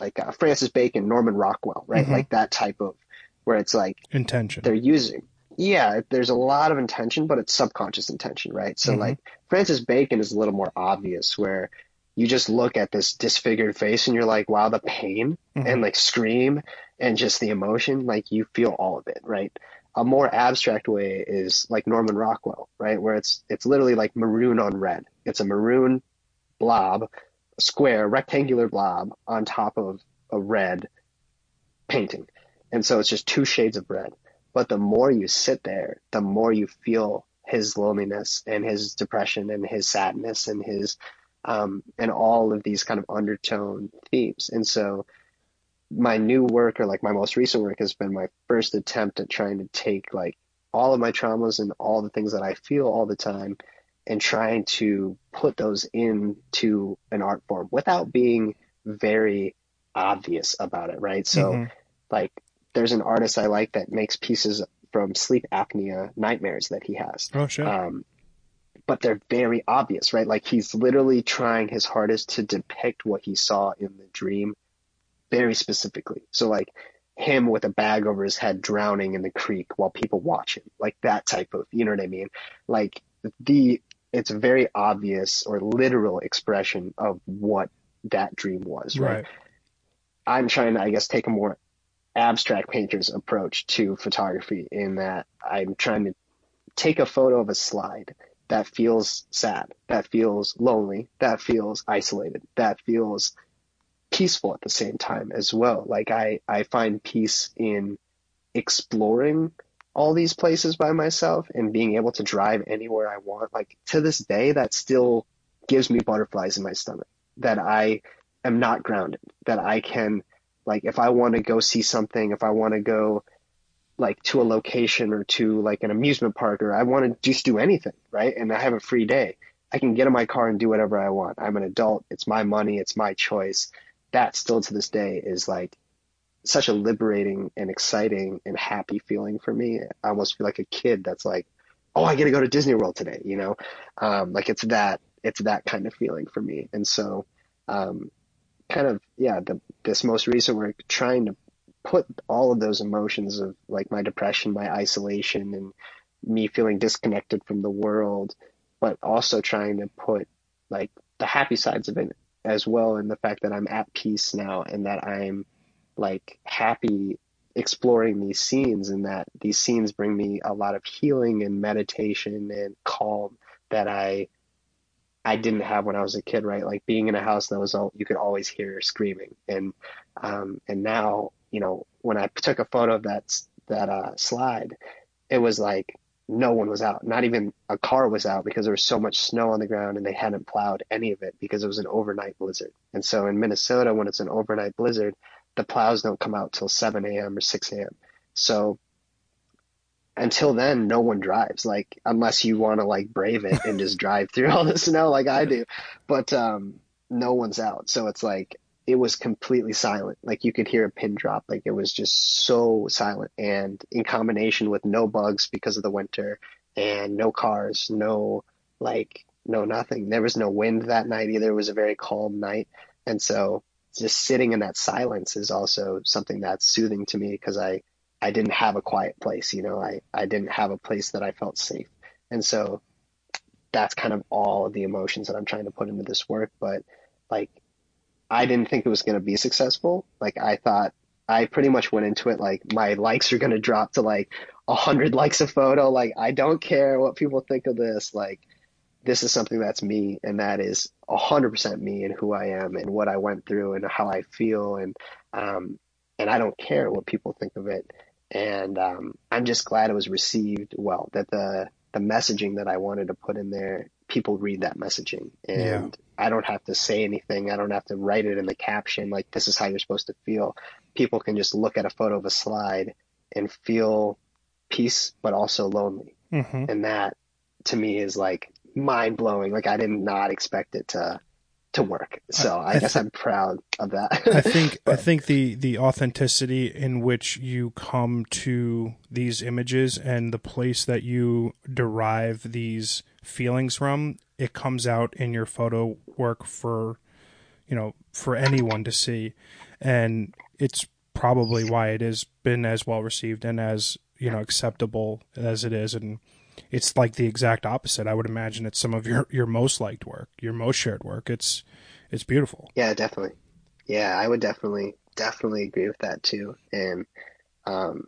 like uh, Francis Bacon, Norman Rockwell, right? Mhm. Like that type of where it's like Intention. they're using. Yeah, there's a lot of intention, but it's subconscious intention, right? So Mhm. like Francis Bacon is a little more obvious where you just look at this disfigured face and you're like, wow, the pain Mhm. and like scream and just the emotion, like you feel all of it, right? A more abstract way is like Norman Rockwell, right? Where it's it's literally like maroon on red. It's a maroon blob, square, rectangular blob on top of a red painting. And so it's just two shades of red. But the more you sit there, the more you feel his loneliness and his depression and his sadness and his um, and all of these kind of undertone themes. And so my new work or like my most recent work has been my first attempt at trying to take like all of my traumas and all the things that I feel all the time and trying to put those into an art form without being very obvious about it, right? So Mhm. like there's an artist I like that makes pieces from sleep apnea nightmares that he has. Oh shit. Um, but they're very obvious, right? Like he's literally trying his hardest to depict what he saw in the dream very specifically. So like him with a bag over his head drowning in the creek while people watch him, like that type of, you know what I mean? Like the, it's a very obvious or literal expression of what that dream was, right? right. I'm trying to, I guess, take a more abstract painter's approach to photography in that I'm trying to take a photo of a slide that feels sad, that feels lonely, that feels isolated, that feels peaceful at the same time as well. Like I, I find peace in exploring all these places by myself and being able to drive anywhere I want. Like to this day, that still gives me butterflies in my stomach that I am not grounded, that I can, like, if I want to go see something, if I want to go like to a location or to like an amusement park or I want to just do anything, right? And I have a free day. I can get in my car and do whatever I want. I'm an adult. It's my money. It's my choice. That still to this day is like such a liberating and exciting and happy feeling for me. I almost feel like a kid that's like, oh, I get to go to Disney World today, you know? Um, like it's that, it's that kind of feeling for me. And so, um, kind of, yeah, the, this most recent work, trying to put all of those emotions of like my depression, my isolation, and me feeling disconnected from the world, but also trying to put like the happy sides of it as well, and the fact that I'm at peace now and that I'm like happy exploring these scenes, and that these scenes bring me a lot of healing and meditation and calm that I I didn't have when I was a kid, right? Like being in a house that was all you could always hear screaming, and um, and now you know, when I took a photo of that that uh, slide, it was like no one was out. Not even a car was out because there was so much snow on the ground and they hadn't plowed any of it because it was an overnight blizzard. And so in Minnesota, when it's an overnight blizzard, the plows don't come out till 7 a.m. or 6 a.m. So until then, no one drives. Like unless you want to like brave it and just drive through all the snow like I do, but um, no one's out. So it's like it was completely silent. Like you could hear a pin drop. Like it was just so silent. And in combination with no bugs because of the winter and no cars, no like no nothing. There was no wind that night either. It was a very calm night. And so just sitting in that silence is also something that's soothing to me because I I didn't have a quiet place, you know. I I didn't have a place that I felt safe. And so that's kind of all of the emotions that I'm trying to put into this work, but like I didn't think it was going to be successful. Like I thought I pretty much went into it like my likes are going to drop to like a hundred likes a photo. Like I don't care what people think of this. Like this is something that's me and that is a hundred percent me and who I am and what I went through and how I feel. And, um, and I don't care what people think of it. And, um, I'm just glad it was received well, that the, the messaging that I wanted to put in there, people read that messaging and yeah. I don't have to say anything. I don't have to write it in the caption like this is how you're supposed to feel. People can just look at a photo of a slide and feel peace, but also lonely. Mm-hmm. And that to me is like mind blowing. Like I did not expect it to to work. So I, I guess th- I'm proud of that. I (laughs) think I think the the authenticity in which you come to these images and the place that you derive these feelings from, it comes out in your photo work for you know, for anyone to see. And it's probably why it has been as well received and as, you know, acceptable as it is and it's like the exact opposite. I would imagine it's some of your your most liked work, your most shared work. It's it's beautiful. Yeah, definitely. Yeah, I would definitely definitely agree with that too. And um,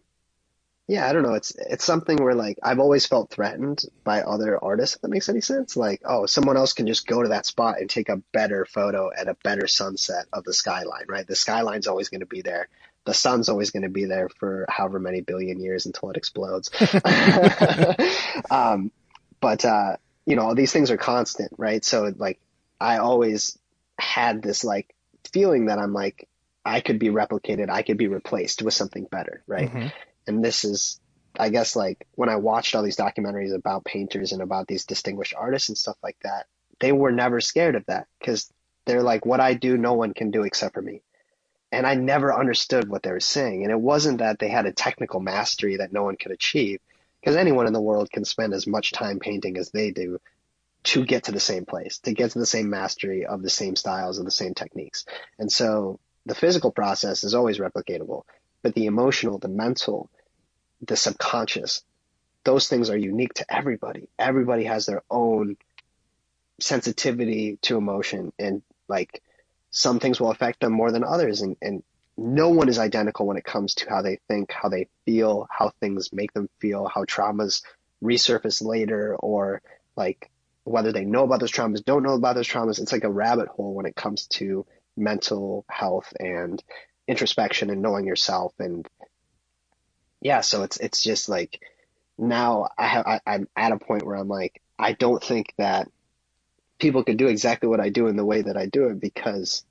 yeah, I don't know. It's it's something where like I've always felt threatened by other artists. If that makes any sense. Like, oh, someone else can just go to that spot and take a better photo at a better sunset of the skyline, right? The skyline's always going to be there the sun's always going to be there for however many billion years until it explodes. (laughs) (laughs) um, but, uh, you know, all these things are constant, right? So like, I always had this like feeling that I'm like, I could be replicated, I could be replaced with something better, right? Mm-hmm. And this is, I guess, like when I watched all these documentaries about painters and about these distinguished artists and stuff like that, they were never scared of that because they're like, what I do, no one can do except for me and I never understood what they were saying. And it wasn't that they had a technical mastery that no one could achieve, because anyone in the world can spend as much time painting as they do to get to the same place, to get to the same mastery of the same styles of the same techniques. And so the physical process is always replicatable, but the emotional, the mental, the subconscious, those things are unique to everybody. Everybody has their own sensitivity to emotion and like some things will affect them more than others and, and no one is identical when it comes to how they think, how they feel, how things make them feel, how traumas resurface later, or like whether they know about those traumas, don't know about those traumas. It's like a rabbit hole when it comes to mental health and introspection and knowing yourself. And yeah, so it's it's just like now I have I, I'm at a point where I'm like I don't think that people could do exactly what I do in the way that I do it because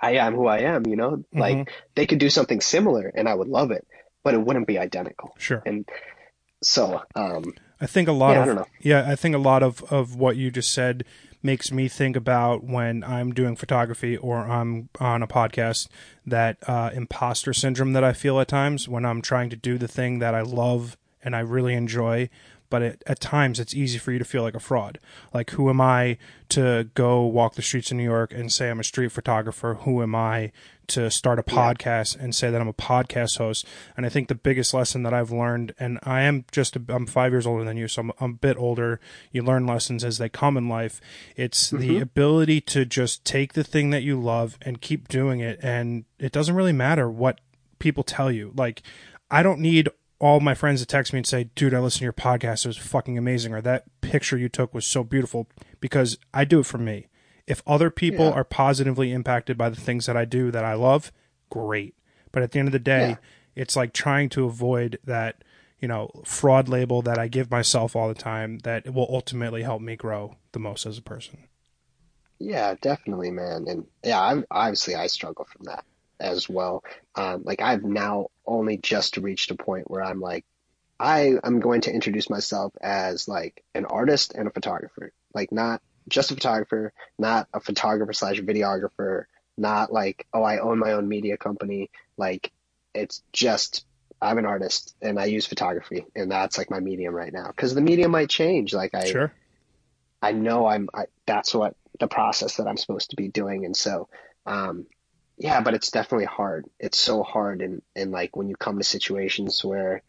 I am who I am, you know? Mm-hmm. Like they could do something similar and I would love it. but it wouldn't be identical. Sure. And so, um, I think a lot Yeah, I of don't know. yeah, I think a lot of of what you just said makes me think about when I'm doing photography or I'm on a podcast that uh, imposter syndrome that I feel at times when I'm trying to do the thing that I love and I really enjoy. But it, at times, it's easy for you to feel like a fraud. Like, who am I to go walk the streets of New York and say I'm a street photographer? Who am I to start a podcast and say that I'm a podcast host? And I think the biggest lesson that I've learned, and I am just, a, I'm five years older than you, so I'm, I'm a bit older. You learn lessons as they come in life. It's the mm-hmm. ability to just take the thing that you love and keep doing it. And it doesn't really matter what people tell you. Like, I don't need all my friends to text me and say, dude, I listened to your podcast. It was fucking amazing. Or that picture you took was so beautiful because I do it for me. If other people Yeah. are positively impacted by the things that I do that I love, great. But at the end of the day, Yeah. it's like trying to avoid that, you know, fraud label that I give myself all the time that will ultimately help me grow the most as a person. Yeah, definitely, man. And yeah, I'm obviously I struggle from that as well. Um, like I've now only just reached a point where I'm like, I am going to introduce myself as like an artist and a photographer. Like not just a photographer, not a photographer slash videographer, not like, oh, I own my own media company. Like it's just I'm an artist and I use photography and that's like my medium right now. Cause the medium might change. Like I Sure. I know I'm I, that's what the process that I'm supposed to be doing and so um yeah but it's definitely hard it's so hard and and like when you come to situations where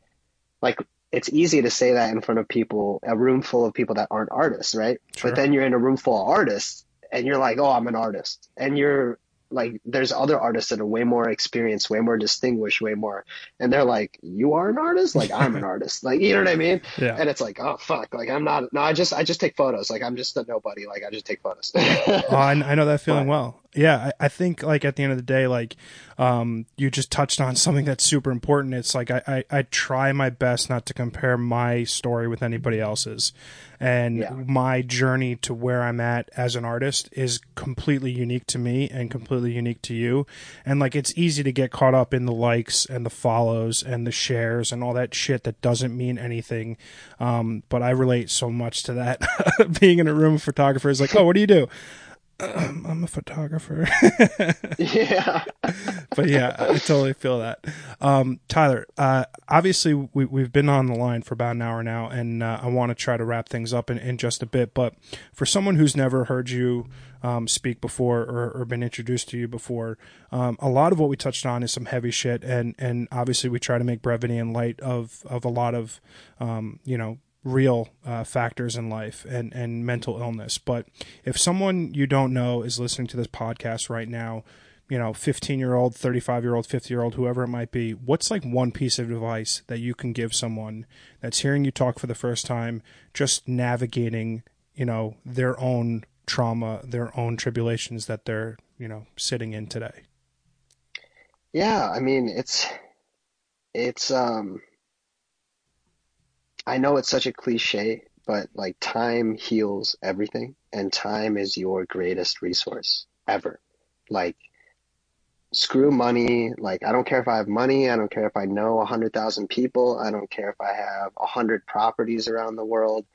like it's easy to say that in front of people a room full of people that aren't artists right Sure. but then you're in a room full of artists and you're like oh I'm an artist and you're like there's other artists that are way more experienced way more distinguished way more and they're like you are an artist like I'm an (laughs) artist like you know what I mean Yeah. and it's like, oh fuck, like I'm not. No, I just I just take photos. Like I'm just a nobody. Like I just take photos. (laughs) oh, I, I know that feeling But- well. Yeah, I, I think like at the end of the day, like um, you just touched on something that's super important. It's like I, I, I try my best not to compare my story with anybody else's, and Yeah. my journey to where I'm at as an artist is completely unique to me and completely unique to you. And like it's easy to get caught up in the likes and the follows and the shares and all that shit that doesn't mean anything. Um, but I relate so much to that. (laughs) Being in a room of photographers, like, oh, what do you do? Um, I'm a photographer. (laughs) yeah. but yeah, I totally feel that. Um, Tyler, uh, obviously we, we've been on the line for about an hour now, and uh, I want to try to wrap things up in, in just a bit. But for someone who's never heard you um, speak before or, or been introduced to you before, um, a lot of what we touched on is some heavy shit, and and obviously we try to make brevity and light of of a lot of um, you know real uh, factors in life and, and mental illness. But if someone you don't know is listening to this podcast right now, you know, 15 year old, 35 year old, 50 year old, whoever it might be, what's like one piece of advice that you can give someone that's hearing you talk for the first time, just navigating, you know, their own trauma, their own tribulations that they're, you know, sitting in today? Yeah. I mean, it's it's um. I know it's such a cliche, but like time heals everything, and time is your greatest resource ever. Like screw money. Like, I don't care if I have money. I don't care if I know a hundred thousand people. I don't care if I have a hundred properties around the world.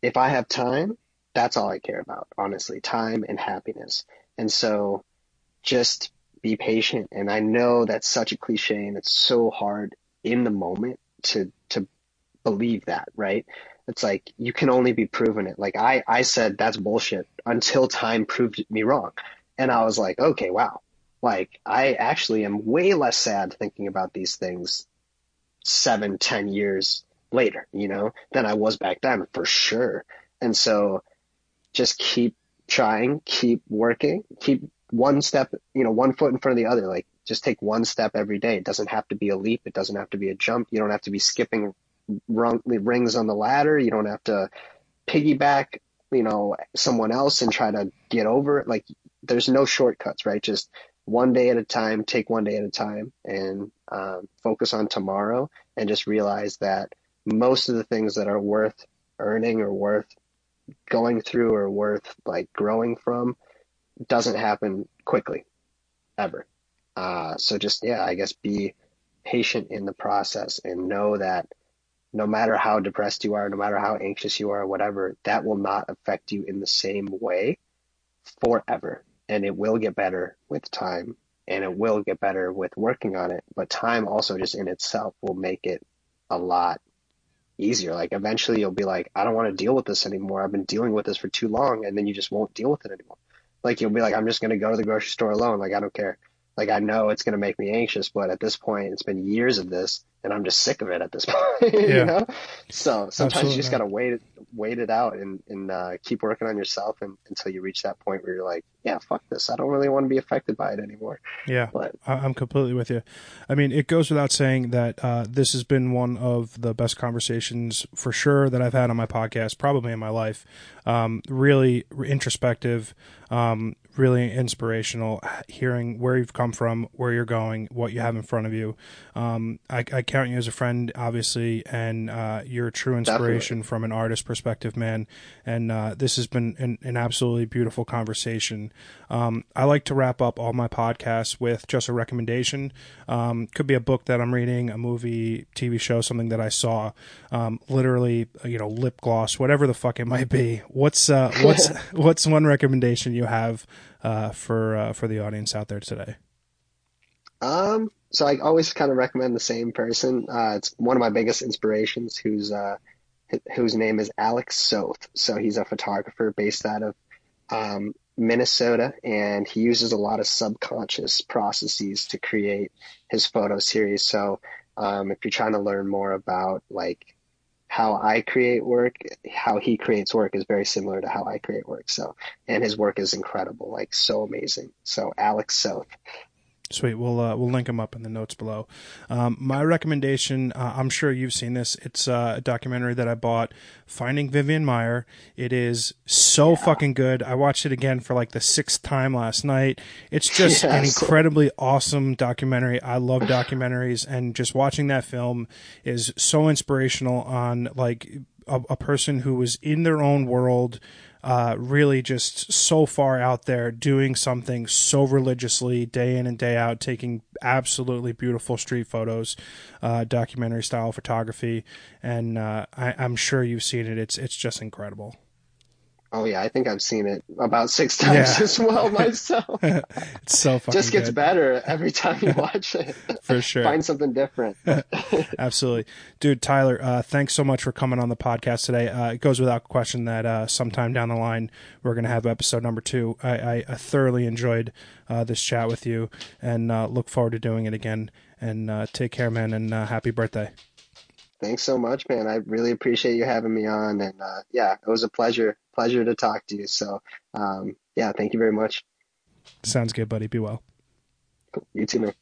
If I have time, that's all I care about, honestly, time and happiness. And so just be patient. And I know that's such a cliche and it's so hard in the moment to, to believe that, right? It's like you can only be proven it. Like I, I said that's bullshit until time proved me wrong. And I was like, okay, wow. Like I actually am way less sad thinking about these things seven, ten years later, you know, than I was back then for sure. And so just keep trying, keep working, keep one step, you know, one foot in front of the other. Like just take one step every day. It doesn't have to be a leap. It doesn't have to be a jump. You don't have to be skipping rung, rings on the ladder. You don't have to piggyback, you know, someone else and try to get over it. Like there's no shortcuts, right? Just one day at a time, take one day at a time and um, focus on tomorrow and just realize that most of the things that are worth earning or worth going through or worth like growing from doesn't happen quickly ever. Uh, so just, yeah, I guess be patient in the process and know that no matter how depressed you are, no matter how anxious you are, whatever, that will not affect you in the same way forever. And it will get better with time and it will get better with working on it. But time also just in itself will make it a lot easier. Like eventually you'll be like, I don't want to deal with this anymore. I've been dealing with this for too long. And then you just won't deal with it anymore. Like you'll be like, I'm just going to go to the grocery store alone. Like I don't care. Like I know it's going to make me anxious, but at this point, it's been years of this, and I'm just sick of it at this (laughs) point. you Yeah. know. So sometimes Absolutely. you just got to wait it, wait it out, and and uh, keep working on yourself and, until you reach that point where you're like, yeah, fuck this. I don't really want to be affected by it anymore. Yeah, But I'm completely with you. I mean, it goes without saying that uh, this has been one of the best conversations for sure that I've had on my podcast, probably in my life. Um, really introspective, um, really inspirational. Hearing where you've come from, where you're going, what you have in front of you. Um, I, I count you as a friend, obviously, and uh, you're a true inspiration from an artist perspective, man. And uh, this has been an, an absolutely beautiful conversation. Um, I like to wrap up all my podcasts with just a recommendation. Um, could be a book that I'm reading, a movie, TV show, something that I saw. Um, literally, you know, lip gloss, whatever the fuck it might be. What's uh, (laughs) what's what's one recommendation you have uh, for uh, for the audience out there today? Um, so I always kind of recommend the same person. Uh, it's one of my biggest inspirations, who's uh, wh- whose name is Alex Soth. So he's a photographer based out of um, Minnesota, and he uses a lot of subconscious processes to create his photo series. So um, if you're trying to learn more about like how I create work, how he creates work is very similar to how I create work. So, and his work is incredible, like so amazing. So Alex Soth. Sweet. We'll uh, we'll link them up in the notes below. Um, my recommendation. Uh, I'm sure you've seen this. It's uh, a documentary that I bought, Finding Vivian Maier. It is so fucking good. I watched it again for like the sixth time last night. It's just an incredibly awesome documentary. I love documentaries, and just watching that film is so inspirational on like a, a person who was in their own world uh, really just so far out there doing something so religiously day in and day out, taking absolutely beautiful street photos, uh, documentary style photography, and uh, I, I'm sure you've seen it. It's it's just incredible. Oh yeah, I think I've seen it about six times Yeah. as well (laughs) myself. It's so fucking Just gets good. better every time you watch it. (laughs) for sure. Find something different. (laughs) Absolutely. Dude, Tyler, uh, thanks so much for coming on the podcast today. Uh, it goes without question that uh, sometime down the line, we're going to have episode number two. I, I, I thoroughly enjoyed uh, this chat with you and uh, look forward to doing it again. And uh, take care, man, and uh, happy birthday. Thanks so much, man. I really appreciate you having me on, and uh, yeah, it was a pleasure, pleasure to talk to you. So, um, yeah, thank you very much. Sounds good, buddy. Be well. Cool. You too, man.